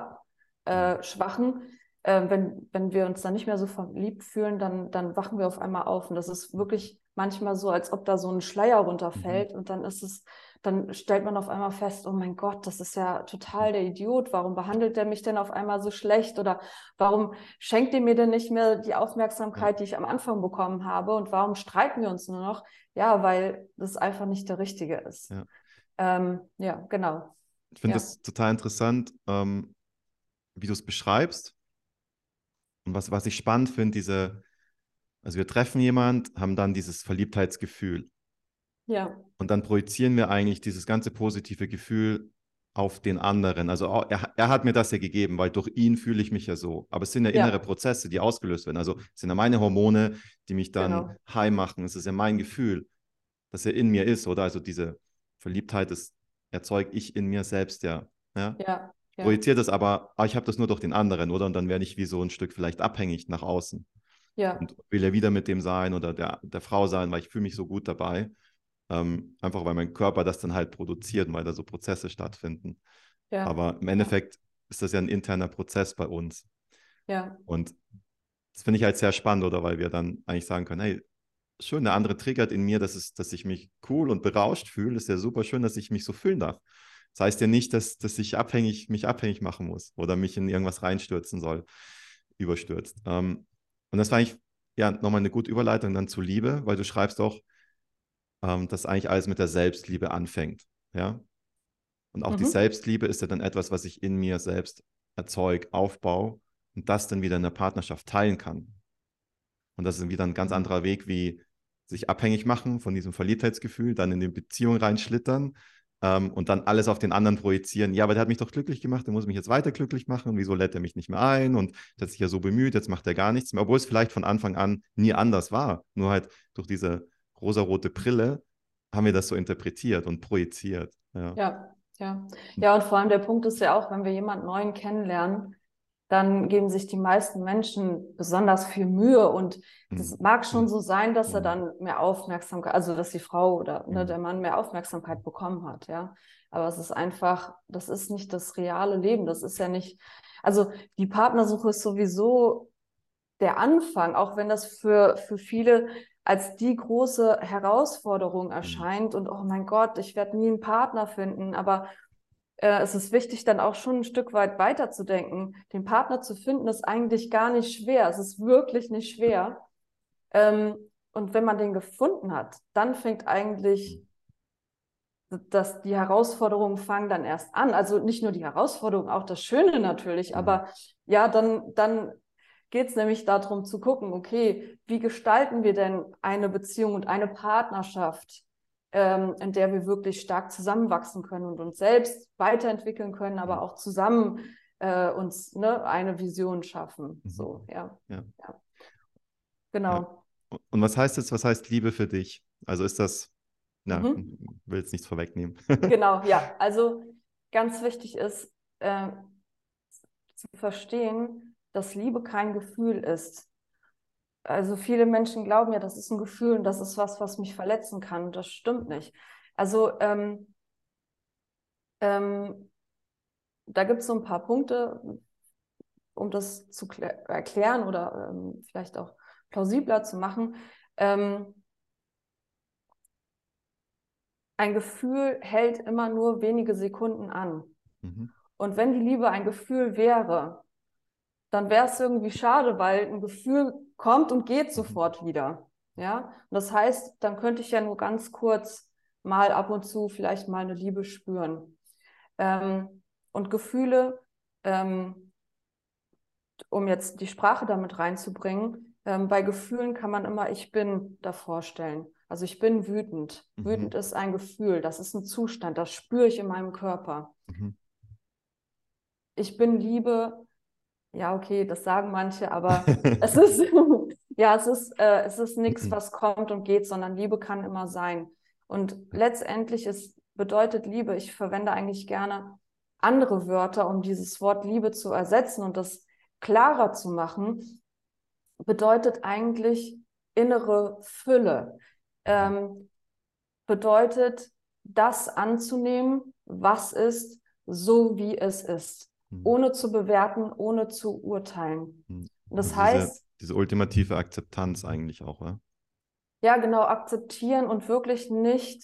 Speaker 2: abschwachen, äh, äh, wenn, wenn wir uns dann nicht mehr so verliebt fühlen, dann, dann wachen wir auf einmal auf. Und das ist wirklich manchmal so, als ob da so ein Schleier runterfällt mhm. und dann ist es dann stellt man auf einmal fest, oh mein Gott, das ist ja total der Idiot. Warum behandelt der mich denn auf einmal so schlecht? Oder warum schenkt er mir denn nicht mehr die Aufmerksamkeit, die ich am Anfang bekommen habe? Und warum streiten wir uns nur noch? Ja, weil das einfach nicht der Richtige ist. Ja, ähm, ja genau.
Speaker 1: Ich finde
Speaker 2: ja.
Speaker 1: das total interessant, ähm, wie du es beschreibst. Und was, was ich spannend finde, diese, also wir treffen jemand, haben dann dieses Verliebtheitsgefühl.
Speaker 2: Ja.
Speaker 1: Und dann projizieren wir eigentlich dieses ganze positive Gefühl auf den anderen. Also er, er hat mir das ja gegeben, weil durch ihn fühle ich mich ja so. Aber es sind ja, ja. innere Prozesse, die ausgelöst werden. Also es sind ja meine Hormone, die mich dann genau. high machen. Es ist ja mein Gefühl, dass er in mir ist, oder? Also diese Verliebtheit ist, erzeugt ich in mir selbst ja. Ja. ja, ja. Projiziert das aber, ah, ich habe das nur durch den anderen, oder? Und dann werde ich wie so ein Stück vielleicht abhängig nach außen.
Speaker 2: Ja.
Speaker 1: Und will ja wieder mit dem sein oder der, der Frau sein, weil ich fühle mich so gut dabei. Ähm, einfach weil mein Körper das dann halt produziert und weil da so Prozesse stattfinden. Ja. Aber im Endeffekt ist das ja ein interner Prozess bei uns.
Speaker 2: Ja.
Speaker 1: Und das finde ich halt sehr spannend, oder weil wir dann eigentlich sagen können, hey, schön, der andere triggert in mir, dass, es, dass ich mich cool und berauscht fühle. Ist ja super schön, dass ich mich so fühlen darf. Das heißt ja nicht, dass, dass ich abhängig, mich abhängig machen muss oder mich in irgendwas reinstürzen soll, überstürzt. Ähm, und das war eigentlich ja nochmal eine gute Überleitung dann zu Liebe, weil du schreibst auch, ähm, dass eigentlich alles mit der Selbstliebe anfängt. Ja? Und auch mhm. die Selbstliebe ist ja dann etwas, was ich in mir selbst erzeuge, aufbaue und das dann wieder in der Partnerschaft teilen kann. Und das ist wieder ein ganz anderer Weg, wie sich abhängig machen von diesem Verliebtheitsgefühl, dann in die Beziehung reinschlittern ähm, und dann alles auf den anderen projizieren. Ja, aber der hat mich doch glücklich gemacht, der muss mich jetzt weiter glücklich machen. Und wieso lädt er mich nicht mehr ein? Und der hat sich ja so bemüht, jetzt macht er gar nichts mehr, obwohl es vielleicht von Anfang an nie anders war. Nur halt durch diese rosarote Brille haben wir das so interpretiert und projiziert.
Speaker 2: Ja. ja, ja. Ja, und vor allem der Punkt ist ja auch, wenn wir jemanden neuen kennenlernen, dann geben sich die meisten Menschen besonders viel Mühe und es mhm. mag schon mhm. so sein, dass er mhm. dann mehr Aufmerksamkeit, also dass die Frau oder ne, der Mann mehr Aufmerksamkeit bekommen hat, ja. Aber es ist einfach, das ist nicht das reale Leben, das ist ja nicht, also die Partnersuche ist sowieso der Anfang, auch wenn das für, für viele als die große Herausforderung erscheint und oh mein Gott, ich werde nie einen Partner finden, aber äh, es ist wichtig, dann auch schon ein Stück weit weiterzudenken. Den Partner zu finden ist eigentlich gar nicht schwer. Es ist wirklich nicht schwer. Ähm, und wenn man den gefunden hat, dann fängt eigentlich dass die Herausforderungen fangen dann erst an. Also nicht nur die Herausforderungen, auch das Schöne natürlich, mhm. aber ja, dann, dann geht es nämlich darum zu gucken, okay, wie gestalten wir denn eine Beziehung und eine Partnerschaft, ähm, in der wir wirklich stark zusammenwachsen können und uns selbst weiterentwickeln können, aber mhm. auch zusammen äh, uns ne, eine Vision schaffen. Mhm. So, ja. ja. ja. Genau.
Speaker 1: Ja. Und was heißt jetzt, was heißt Liebe für dich? Also ist das ja, mhm. will jetzt nichts vorwegnehmen.
Speaker 2: genau, ja. Also ganz wichtig ist äh, zu verstehen, dass Liebe kein Gefühl ist. Also viele Menschen glauben ja, das ist ein Gefühl und das ist was, was mich verletzen kann. Das stimmt nicht. Also ähm, ähm, da gibt es so ein paar Punkte, um das zu erklären oder ähm, vielleicht auch plausibler zu machen. Ähm, ein Gefühl hält immer nur wenige Sekunden an. Mhm. Und wenn die Liebe ein Gefühl wäre, dann wäre es irgendwie schade, weil ein Gefühl kommt und geht mhm. sofort wieder. Ja, und das heißt, dann könnte ich ja nur ganz kurz mal ab und zu vielleicht mal eine Liebe spüren. Ähm, und Gefühle, ähm, um jetzt die Sprache damit reinzubringen, ähm, bei Gefühlen kann man immer ich bin davor stellen. Also ich bin wütend. Mhm. Wütend ist ein Gefühl, das ist ein Zustand, das spüre ich in meinem Körper. Mhm. Ich bin Liebe. Ja, okay, das sagen manche, aber es ist ja, es ist äh, es ist nichts, mhm. was kommt und geht, sondern Liebe kann immer sein. Und letztendlich ist bedeutet Liebe. Ich verwende eigentlich gerne andere Wörter, um dieses Wort Liebe zu ersetzen und das klarer zu machen. Bedeutet eigentlich innere Fülle ähm, bedeutet, das anzunehmen, was ist, so wie es ist, mhm. ohne zu bewerten, ohne zu urteilen. Mhm. Das
Speaker 1: also heißt. Diese, diese, ultimative Akzeptanz eigentlich auch, oder?
Speaker 2: Ja, genau, akzeptieren und wirklich nicht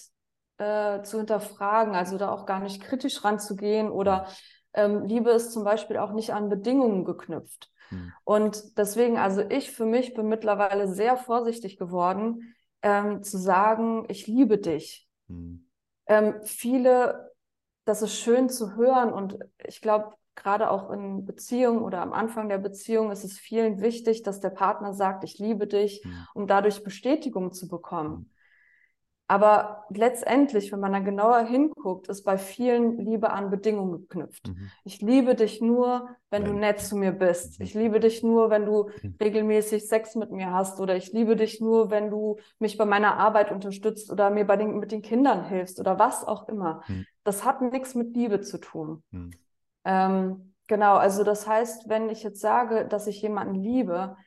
Speaker 2: äh, zu hinterfragen, also da auch gar nicht kritisch ranzugehen oder ähm, Liebe ist zum Beispiel auch nicht an Bedingungen geknüpft. Mhm. Und deswegen, also ich für mich bin mittlerweile sehr vorsichtig geworden, ähm, zu sagen, ich liebe dich. Mhm. Ähm, viele, das ist schön zu hören und ich glaube, gerade auch in Beziehungen oder am Anfang der Beziehung ist es vielen wichtig, dass der Partner sagt, ich liebe dich, mhm. um dadurch Bestätigung zu bekommen. Mhm. Aber letztendlich, wenn man dann genauer hinguckt, ist bei vielen Liebe an Bedingungen geknüpft. Mhm. Ich liebe dich nur, wenn Nein. du nett zu mir bist. Ich liebe dich nur, wenn du mhm. regelmäßig Sex mit mir hast. Oder ich liebe dich nur, wenn du mich bei meiner Arbeit unterstützt oder mir bei den, mit den Kindern hilfst oder was auch immer. Mhm. Das hat nichts mit Liebe zu tun. Mhm. Ähm, genau, also das heißt, wenn ich jetzt sage, dass ich jemanden liebe,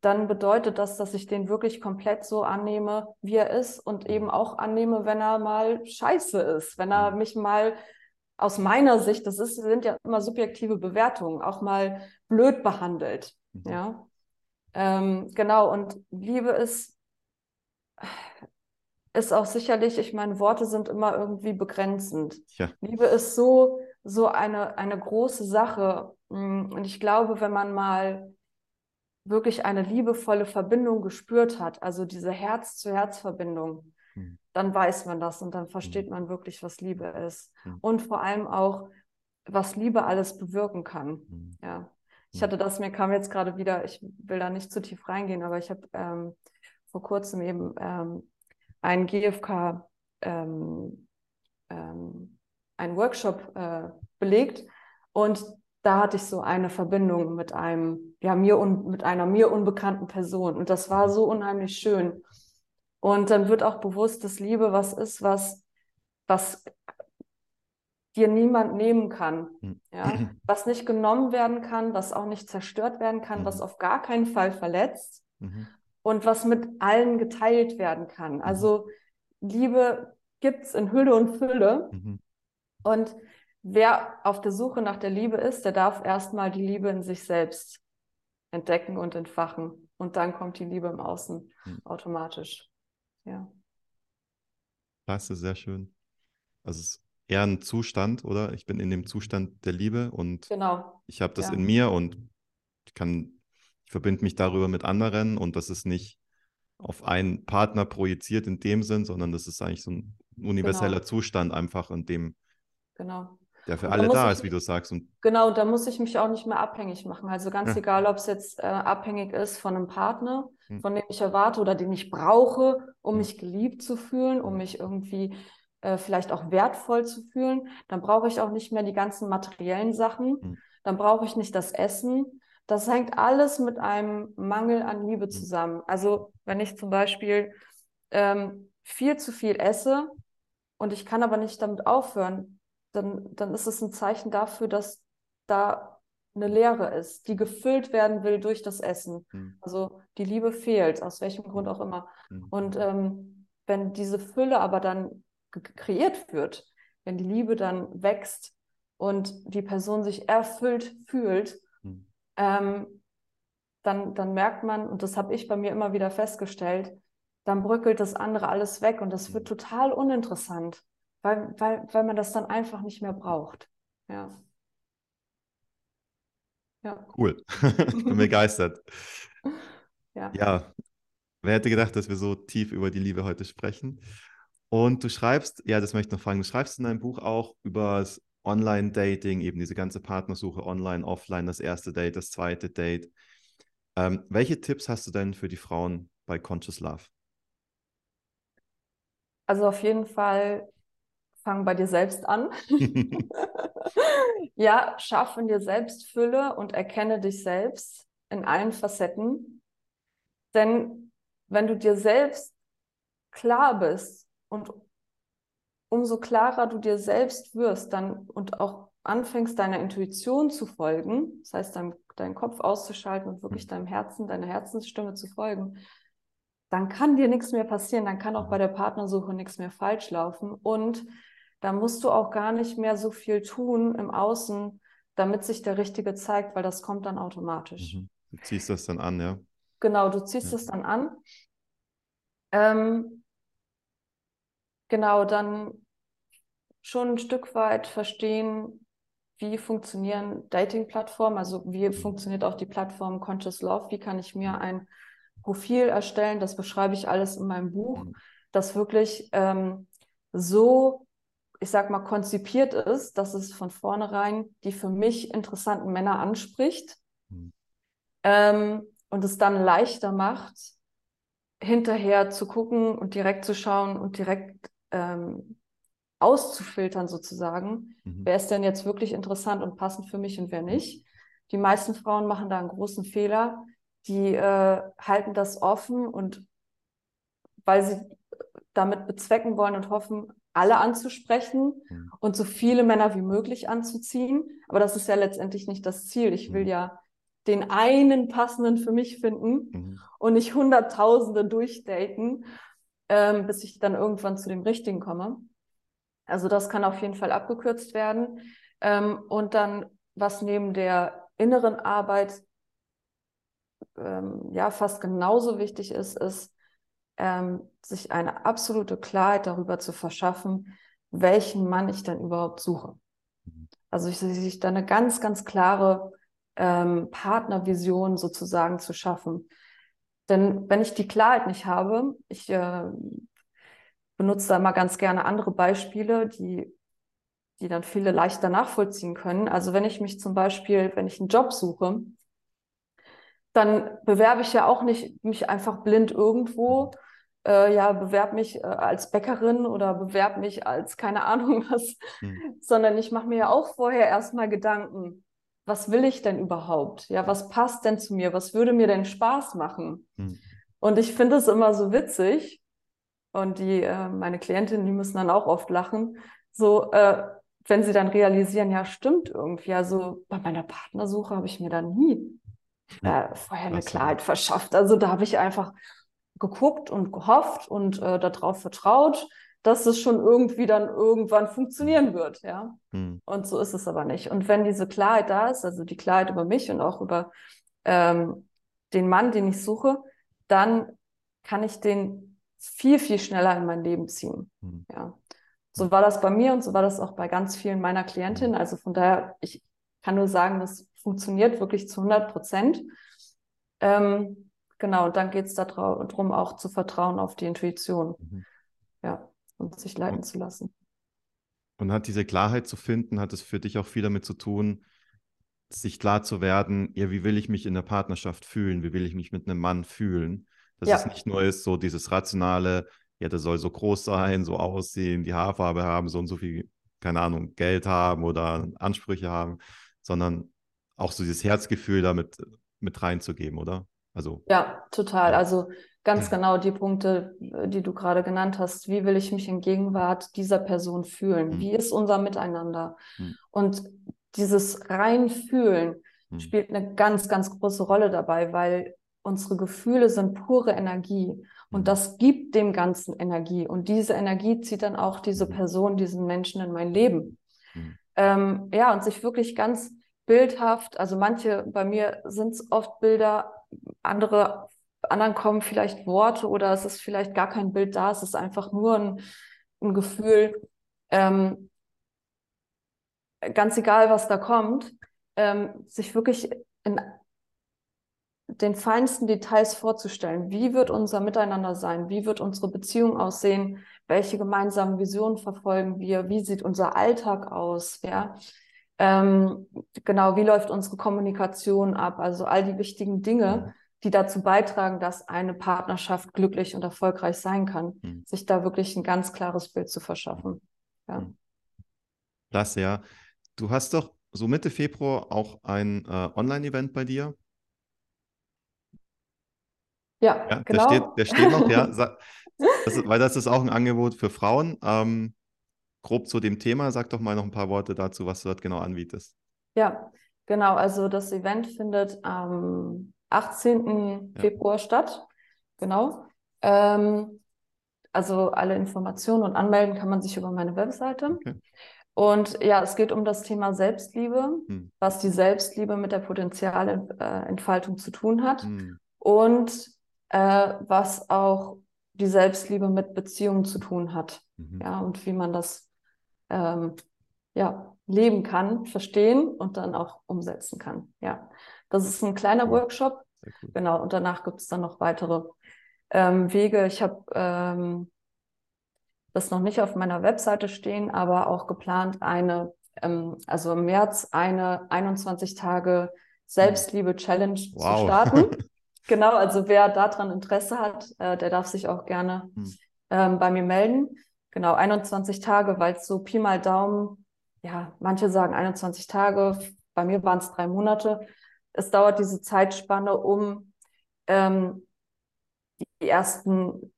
Speaker 2: dann bedeutet das, dass ich den wirklich komplett so annehme, wie er ist und eben auch annehme, wenn er mal scheiße ist, wenn er mhm. mich mal aus meiner Sicht, das ist, sind ja immer subjektive Bewertungen, auch mal blöd behandelt. Mhm. Ja. Ähm, genau, und Liebe ist, ist auch sicherlich, ich meine, Worte sind immer irgendwie begrenzend. Ja. Liebe ist so, so eine, eine große Sache. Mm, und ich glaube, wenn man mal wirklich eine liebevolle Verbindung gespürt hat, also diese Herz-zu-Herz-Verbindung, mhm. dann weiß man das und dann versteht mhm. man wirklich, was Liebe ist. Mhm. Und vor allem auch, was Liebe alles bewirken kann. Hm. Ja. Ich hm. hatte das, mir kam jetzt gerade wieder, ich will da nicht zu tief reingehen, aber ich habe ähm, vor kurzem eben ähm, einen GFK, ähm, ähm, einen Workshop äh, belegt und da hatte ich so eine Verbindung mit einem, ja, mir und mit einer mir unbekannten Person. Und das war so unheimlich schön. Und dann wird auch bewusst, dass Liebe was ist, was, was dir niemand nehmen kann. Hm. Ja? Was nicht genommen werden kann, was auch nicht zerstört werden kann, mhm. was auf gar keinen Fall verletzt mhm. und was mit allen geteilt werden kann. Mhm. Also Liebe gibt es in Hülle und Fülle. Mhm. Und wer auf der Suche nach der Liebe ist, der darf erstmal die Liebe in sich selbst entdecken und entfachen. Und dann kommt die Liebe im Außen hm. automatisch. Ja.
Speaker 1: Das ist sehr schön. Also es ist eher ein Zustand, oder? Ich bin in dem Zustand der Liebe und genau. ich habe das ja. in mir und ich kann, ich verbinde mich darüber mit anderen und das ist nicht auf einen Partner projiziert in dem Sinn, sondern das ist eigentlich so ein universeller genau. Zustand einfach, in dem
Speaker 2: genau.
Speaker 1: der für alle da ist, wie du sagst. Und
Speaker 2: genau, da muss ich mich auch nicht mehr abhängig machen. Also ganz ja. egal, ob es jetzt äh, abhängig ist von einem Partner, hm. von dem ich erwarte oder den ich brauche, um hm. mich geliebt zu fühlen, um hm. mich irgendwie äh, vielleicht auch wertvoll zu fühlen, dann brauche ich auch nicht mehr die ganzen materiellen Sachen. Hm. Dann brauche ich nicht das Essen. Das hängt alles mit einem Mangel an Liebe hm. zusammen. Also wenn ich zum Beispiel ähm, viel zu viel esse und ich kann aber nicht damit aufhören, dann, dann ist es ein Zeichen dafür, dass da eine Leere ist, die gefüllt werden will durch das Essen. Mhm. Also die Liebe fehlt, aus welchem Grund auch immer. Mhm. Und ähm, wenn diese Fülle aber dann kreiert wird, wenn die Liebe dann wächst und die Person sich erfüllt fühlt, mhm. ähm, dann, dann merkt man, und das habe ich bei mir immer wieder festgestellt, dann bröckelt das andere alles weg und das wird hm. total uninteressant, weil, weil, weil man das dann einfach nicht mehr braucht. Ja.
Speaker 1: Ja. Cool. ich bin begeistert. Ja. ja. Wer hätte gedacht, dass wir so tief über die Liebe heute sprechen? Und du schreibst, ja, das möchte ich noch fragen, du schreibst in deinem Buch auch über das Online-Dating, eben diese ganze Partnersuche online, offline, das erste Date, das zweite Date. Ähm, welche Tipps hast du denn für die Frauen bei Conscious Love?
Speaker 2: Also auf jeden Fall fang bei dir selbst an. ja, schaff in dir selbst Fülle und erkenne dich selbst in allen Facetten. Denn wenn du dir selbst klar bist, und umso klarer du dir selbst wirst dann und auch anfängst, deiner Intuition zu folgen, das heißt, dein, deinen Kopf auszuschalten und wirklich mhm. deinem Herzen, deiner Herzensstimme zu folgen, dann kann dir nichts mehr passieren, dann kann auch bei mhm. der Partnersuche nichts mehr falsch laufen und da musst du auch gar nicht mehr so viel tun im Außen, damit sich der Richtige zeigt, weil das kommt dann automatisch. Mhm.
Speaker 1: Du ziehst das dann an, ja?
Speaker 2: Genau, du ziehst ja. das dann an. Ähm, genau dann schon ein Stück weit verstehen, wie funktionieren Dating-Plattformen, also wie funktioniert auch die Plattform Conscious Love, wie kann ich mir ein Profil erstellen, das beschreibe ich alles in meinem Buch, mhm. das wirklich ähm, so, ich sag mal, konzipiert ist, dass es von vornherein die für mich interessanten Männer anspricht mhm. ähm, und es dann leichter macht, hinterher zu gucken und direkt zu schauen und direkt ähm, auszufiltern sozusagen, mhm. wer ist denn jetzt wirklich interessant und passend für mich und wer nicht. Die meisten Frauen machen da einen großen Fehler. Die äh, halten das offen und weil sie damit bezwecken wollen und hoffen, alle anzusprechen mhm. und so viele Männer wie möglich anzuziehen. Aber das ist ja letztendlich nicht das Ziel. Ich will mhm. ja den einen passenden für mich finden mhm. und nicht Hunderttausende durchdaten ähm, bis ich dann irgendwann zu dem Richtigen komme. Also das kann auf jeden Fall abgekürzt werden. Ähm, und dann, was neben der inneren Arbeit ähm, ja fast genauso wichtig ist, ist, ähm, sich eine absolute Klarheit darüber zu verschaffen, welchen Mann ich denn überhaupt suche. Mhm. Also ich, sich da eine ganz, ganz klare ähm, Partnervision sozusagen zu schaffen. Denn wenn ich die Klarheit nicht habe, ich äh, benutze da immer ganz gerne andere Beispiele, die, die dann viele leichter nachvollziehen können. Also wenn ich mich zum Beispiel, wenn ich einen Job suche, dann bewerbe ich ja auch nicht mich einfach blind irgendwo. Äh, ja, bewerbe mich äh, als Bäckerin oder bewerbe mich als keine Ahnung was, hm. sondern ich mache mir ja auch vorher erstmal Gedanken was will ich denn überhaupt? Ja, was passt denn zu mir? Was würde mir denn Spaß machen? Hm. Und ich finde es immer so witzig. Und die, äh, meine Klientinnen, die müssen dann auch oft lachen. So, äh, wenn sie dann realisieren, ja, stimmt irgendwie. Also bei meiner Partnersuche habe ich mir dann nie äh, vorher eine Klarheit verschafft. Also da habe ich einfach geguckt und gehofft und äh, darauf vertraut, dass es schon irgendwie dann irgendwann funktionieren wird, ja. Mhm. Und so ist es aber nicht. Und wenn diese Klarheit da ist, also die Klarheit über mich und auch über ähm, den Mann, den ich suche, dann kann ich den viel, viel schneller in mein Leben ziehen. Mhm. Ja. So war das bei mir und so war das auch bei ganz vielen meiner Klientinnen. Hm. Also von daher, ich kann nur sagen, das funktioniert wirklich zu 100 Prozent. Ähm, genau, und dann geht es darum, auch zu vertrauen auf die Intuition. Mhm. Ja, und sich leiten und, zu lassen.
Speaker 1: Und hat diese Klarheit zu finden, hat es für dich auch viel damit zu tun, sich klar zu werden, ja, wie will ich mich in der Partnerschaft fühlen? Wie will ich mich mit einem Mann fühlen? Dass ja. es nicht nur ist, so dieses rationale, ja, der soll so groß sein, so aussehen, die Haarfarbe haben, so und so viel, keine Ahnung, Geld haben oder Ansprüche haben, sondern auch so dieses Herzgefühl damit mit reinzugeben, oder?
Speaker 2: Also. Ja, total. Also ganz genau die Punkte, die du gerade genannt hast. Wie will ich mich in Gegenwart dieser Person fühlen? Mhm. Wie ist unser Miteinander? Mhm. Und dieses Reinfühlen mhm. spielt eine ganz, ganz große Rolle dabei, weil unsere Gefühle sind pure Energie. Und mhm. das gibt dem Ganzen Energie. Und diese Energie zieht dann auch diese mhm. Person, diesen Menschen in mein Leben. Mhm. Ähm, ja, und sich wirklich ganz bildhaft, also manche, bei mir sind es oft Bilder, andere, anderen kommen vielleicht Worte oder es ist vielleicht gar kein Bild da, es ist einfach nur ein, ein Gefühl. Ähm, ganz egal, was da kommt, ähm, sich wirklich in den feinsten Details vorzustellen. Wie wird unser Miteinander sein? Wie wird unsere Beziehung aussehen? Welche gemeinsamen Visionen verfolgen wir? Wie sieht unser Alltag aus? Ja, ähm, genau. Wie läuft unsere Kommunikation ab? Also all die wichtigen Dinge, die dazu beitragen, dass eine Partnerschaft glücklich und erfolgreich sein kann. Mhm. Sich da wirklich ein ganz klares Bild zu verschaffen. Ja.
Speaker 1: Hm. Klasse, ja. Du hast doch so Mitte Februar auch ein äh, Online-Event bei dir.
Speaker 2: Ja, ja genau.
Speaker 1: Der steht, der steht noch, ja. Das ist, weil das ist auch ein Angebot für Frauen. Ähm, grob zu dem Thema, sag doch mal noch ein paar Worte dazu, was du dort genau anbietest.
Speaker 2: Ja, genau. Also das Event findet am 18. Ja. Februar statt. Genau. Ähm, also alle Informationen und anmelden kann man sich über meine Webseite. Okay. Und ja, es geht um das Thema Selbstliebe, hm. was die Selbstliebe mit der Potenzialentfaltung zu tun hat. Hm. Und äh, was auch die Selbstliebe mit Beziehungen zu tun hat. Mhm. Ja, und wie man das ähm, ja, leben kann, verstehen und dann auch umsetzen kann. Ja, das ist ein kleiner. Workshop. Genau, und danach gibt es dann noch weitere ähm, Wege. Ich habe ähm, das noch nicht auf meiner Webseite stehen, aber auch geplant, eine, ähm, also im März eine 21 Tage Selbstliebe-Challenge wow. zu starten. Genau, also wer daran Interesse hat, äh, der darf sich auch gerne hm. ähm, bei mir melden. Genau, 21 Tage, weil es so Pi mal Daumen, ja, manche sagen 21 Tage, bei mir waren es drei Monate. Es dauert diese Zeitspanne, um ähm, die ersten,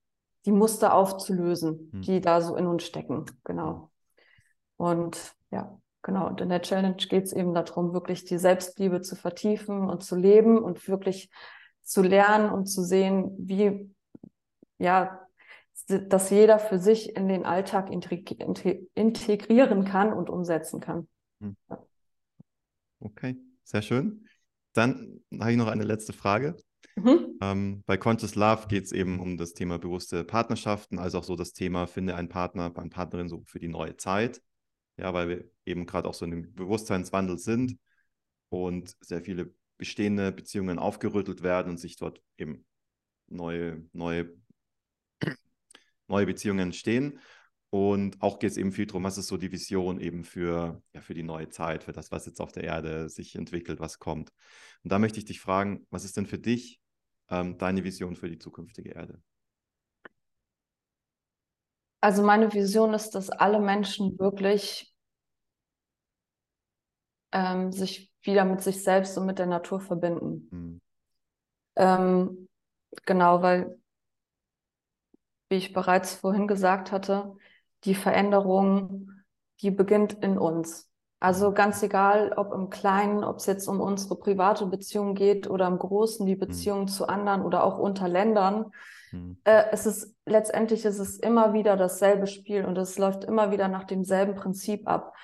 Speaker 2: die Muster aufzulösen, hm. die da so in uns stecken. Genau. Und ja, genau. Und in der Challenge geht es eben darum, wirklich die Selbstliebe zu vertiefen und zu leben und wirklich zu lernen und zu sehen, wie, ja, dass jeder für sich in den Alltag integrieren kann und umsetzen kann. Hm.
Speaker 1: Okay, sehr schön. Dann habe ich noch eine letzte Frage. Mhm. Ähm, bei Conscious Love geht es eben um das Thema bewusste Partnerschaften, also auch so das Thema, finde einen Partner, eine Partnerin so für die neue Zeit. Ja, weil wir eben gerade auch so in einem Bewusstseinswandel sind und sehr viele bestehende Beziehungen aufgerüttelt werden und sich dort eben neue, neue, neue Beziehungen entstehen. Und auch geht es eben viel darum, was ist so die Vision eben für, ja, für die neue Zeit, für das, was jetzt auf der Erde sich entwickelt, was kommt. Und da möchte ich dich fragen, was ist denn für dich ähm, deine Vision für die zukünftige Erde?
Speaker 2: Also meine Vision ist, dass alle Menschen wirklich ähm, sich wieder mit sich selbst und mit der Natur verbinden. Mhm. Ähm, genau, weil, wie ich bereits vorhin gesagt hatte, die Veränderung, die beginnt in uns. Also ganz egal, ob im Kleinen, ob es jetzt um unsere private Beziehung geht oder im Großen die mhm. Beziehung mhm. zu anderen oder auch unter Ländern. Mhm. Äh, es ist letztendlich ist es immer wieder dasselbe Spiel und es läuft immer wieder nach demselben Prinzip ab.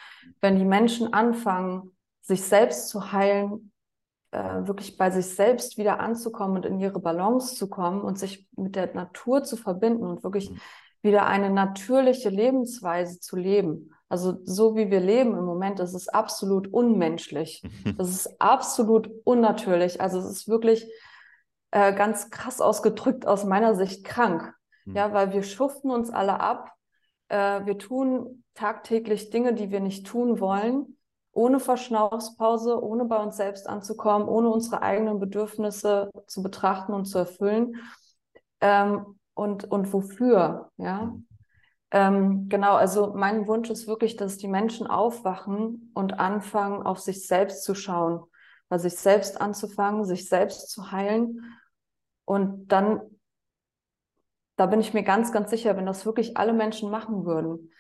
Speaker 2: Wenn die Menschen anfangen, sich selbst zu heilen, äh, wirklich bei sich selbst wieder anzukommen und in ihre Balance zu kommen und sich mit der Natur zu verbinden und wirklich mhm. wieder eine natürliche Lebensweise zu leben. Also so wie wir leben im Moment, das ist absolut unmenschlich. Das ist absolut unnatürlich. Also es ist wirklich äh, ganz krass ausgedrückt aus meiner Sicht krank. Mhm. Ja, weil wir schuften uns alle ab. Äh, wir tun tagtäglich Dinge, die wir nicht tun wollen, ohne Verschnaufspause, ohne bei uns selbst anzukommen, ohne unsere eigenen Bedürfnisse zu betrachten und zu erfüllen. Ähm, und, und wofür, ja? Ähm, genau, also mein Wunsch ist wirklich, dass die Menschen aufwachen und anfangen, auf sich selbst zu schauen, bei sich selbst anzufangen, sich selbst zu heilen. Und dann, da bin ich mir ganz, ganz sicher, wenn das wirklich alle Menschen machen würden,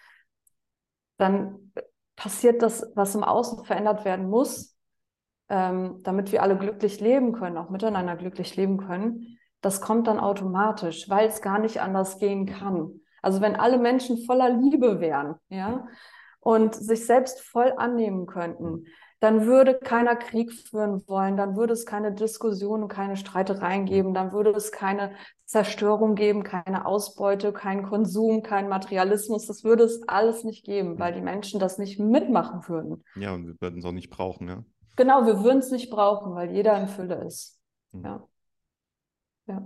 Speaker 2: dann passiert das, was im Außen verändert werden muss, ähm, damit wir alle glücklich leben können, auch miteinander glücklich leben können. Das kommt dann automatisch, weil es gar nicht anders gehen kann. Also wenn alle Menschen voller Liebe wären, ja, und sich selbst voll annehmen könnten, dann würde keiner Krieg führen wollen, dann würde es keine Diskussionen, keine Streitereien geben, dann würde es keine Zerstörung geben, keine Ausbeute, kein Konsum, kein Materialismus. Das würde es alles nicht geben, weil die Menschen das nicht mitmachen würden.
Speaker 1: Ja, und wir würden es auch nicht brauchen, ja.
Speaker 2: Genau, wir würden es nicht brauchen, weil jeder in Fülle ist. Mhm. Ja. Ja.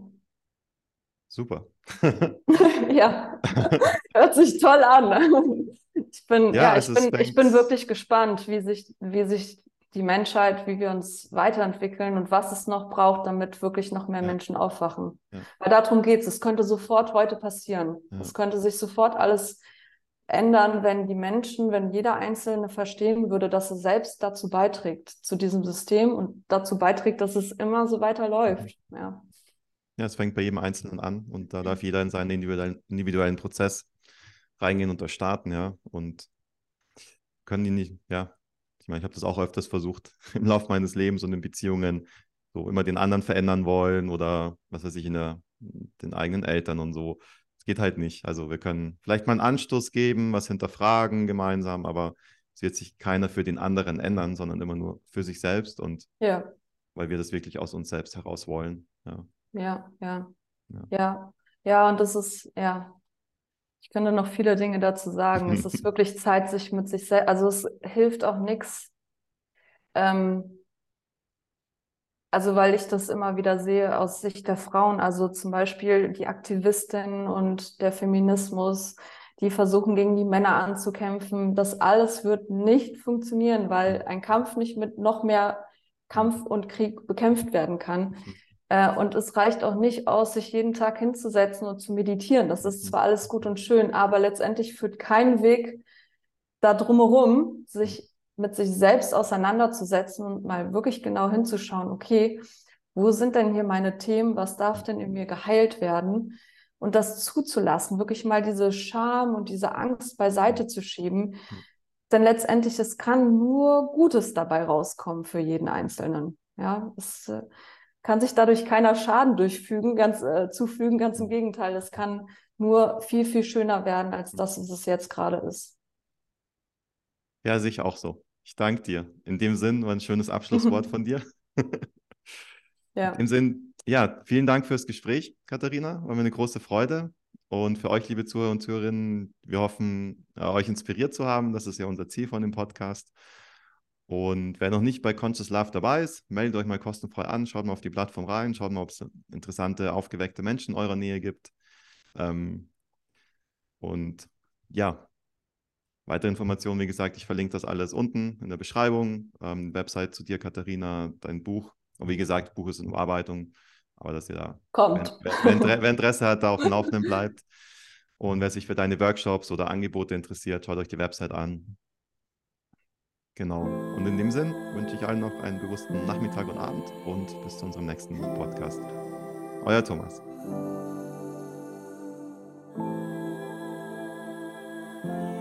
Speaker 1: Super.
Speaker 2: ja, hört sich toll an. Ich bin, ja, ja ich, bin, ich bin wirklich gespannt, wie sich, wie sich die Menschheit, wie wir uns weiterentwickeln und was es noch braucht, damit wirklich noch mehr ja. Menschen aufwachen. Ja. Weil darum geht es. Es könnte sofort heute passieren. Es könnte sich sofort alles ändern, wenn die Menschen, wenn jeder Einzelne verstehen würde, dass er selbst dazu beiträgt, zu diesem System und dazu beiträgt, dass es immer so weiterläuft. Ja.
Speaker 1: Ja, es fängt bei jedem Einzelnen an und da darf jeder in seinen individuellen, individuellen Prozess reingehen und da starten, ja. Und können die nicht, ja, ich meine, ich habe das auch öfters versucht im Laufe meines Lebens und in Beziehungen, so immer den anderen verändern wollen oder was weiß ich, in der, den eigenen Eltern und so. Es geht halt nicht. Also wir können vielleicht mal einen Anstoß geben, was hinterfragen gemeinsam, aber es wird sich keiner für den anderen ändern, sondern immer nur für sich selbst und
Speaker 2: ja.
Speaker 1: weil wir das wirklich aus uns selbst heraus wollen. Ja.
Speaker 2: Ja, ja, ja. Ja, ja und das ist, ja, ich könnte noch viele Dinge dazu sagen. es ist wirklich Zeit, sich mit sich selbst, also es hilft auch nichts. Ähm, also weil ich das immer wieder sehe aus Sicht der Frauen, also zum Beispiel die Aktivistinnen und der Feminismus, die versuchen gegen die Männer anzukämpfen. Das alles wird nicht funktionieren, weil ein Kampf nicht mit noch mehr Kampf und Krieg bekämpft werden kann. Mhm. Äh, und es reicht auch nicht aus, sich jeden Tag hinzusetzen und zu meditieren. Das ist zwar alles gut und schön, aber letztendlich führt kein Weg da drumherum, sich mit sich selbst auseinanderzusetzen und mal wirklich genau hinzuschauen, okay, wo sind denn hier meine Themen? Was darf denn in mir geheilt werden? Und das zuzulassen, wirklich mal diese Scham und diese Angst beiseite zu schieben. Denn letztendlich, es kann nur Gutes dabei rauskommen für jeden Einzelnen. Ja, es, äh, kann sich dadurch keiner Schaden durchfügen, ganz äh, zufügen, ganz im Gegenteil. Es kann nur viel, viel schöner werden, als das, was es jetzt gerade ist.
Speaker 1: Ja, sehe ich auch so. Ich danke dir. In dem Sinn war ein schönes Abschlusswort von dir. ja. In dem Sinn, ja, vielen Dank fürs Gespräch, Katharina. War mir eine große Freude. Und für euch, liebe Zuhörer und Zuhörerinnen, wir hoffen, äh, euch inspiriert zu haben. Das ist ja unser Ziel von dem Podcast. Und wer noch nicht bei Conscious Love dabei ist, meldet euch mal kostenfrei an, schaut mal auf die Plattform rein, schaut mal, ob es interessante, aufgeweckte Menschen in eurer Nähe gibt. Ähm, und ja, weitere Informationen, wie gesagt, ich verlinke das alles unten in der Beschreibung. Ähm, Website zu dir, Katharina, dein Buch. Und wie gesagt, Buch ist in Bearbeitung, aber dass ihr da,
Speaker 2: Kommt.
Speaker 1: Wer, wer, wer Interesse hat, da auf dem Laufenden bleibt. Und wer sich für deine Workshops oder Angebote interessiert, schaut euch die Website an. Genau. Und in dem Sinn wünsche ich allen noch einen bewussten Nachmittag und Abend und bis zu unserem nächsten Podcast. Euer Thomas. Thank you.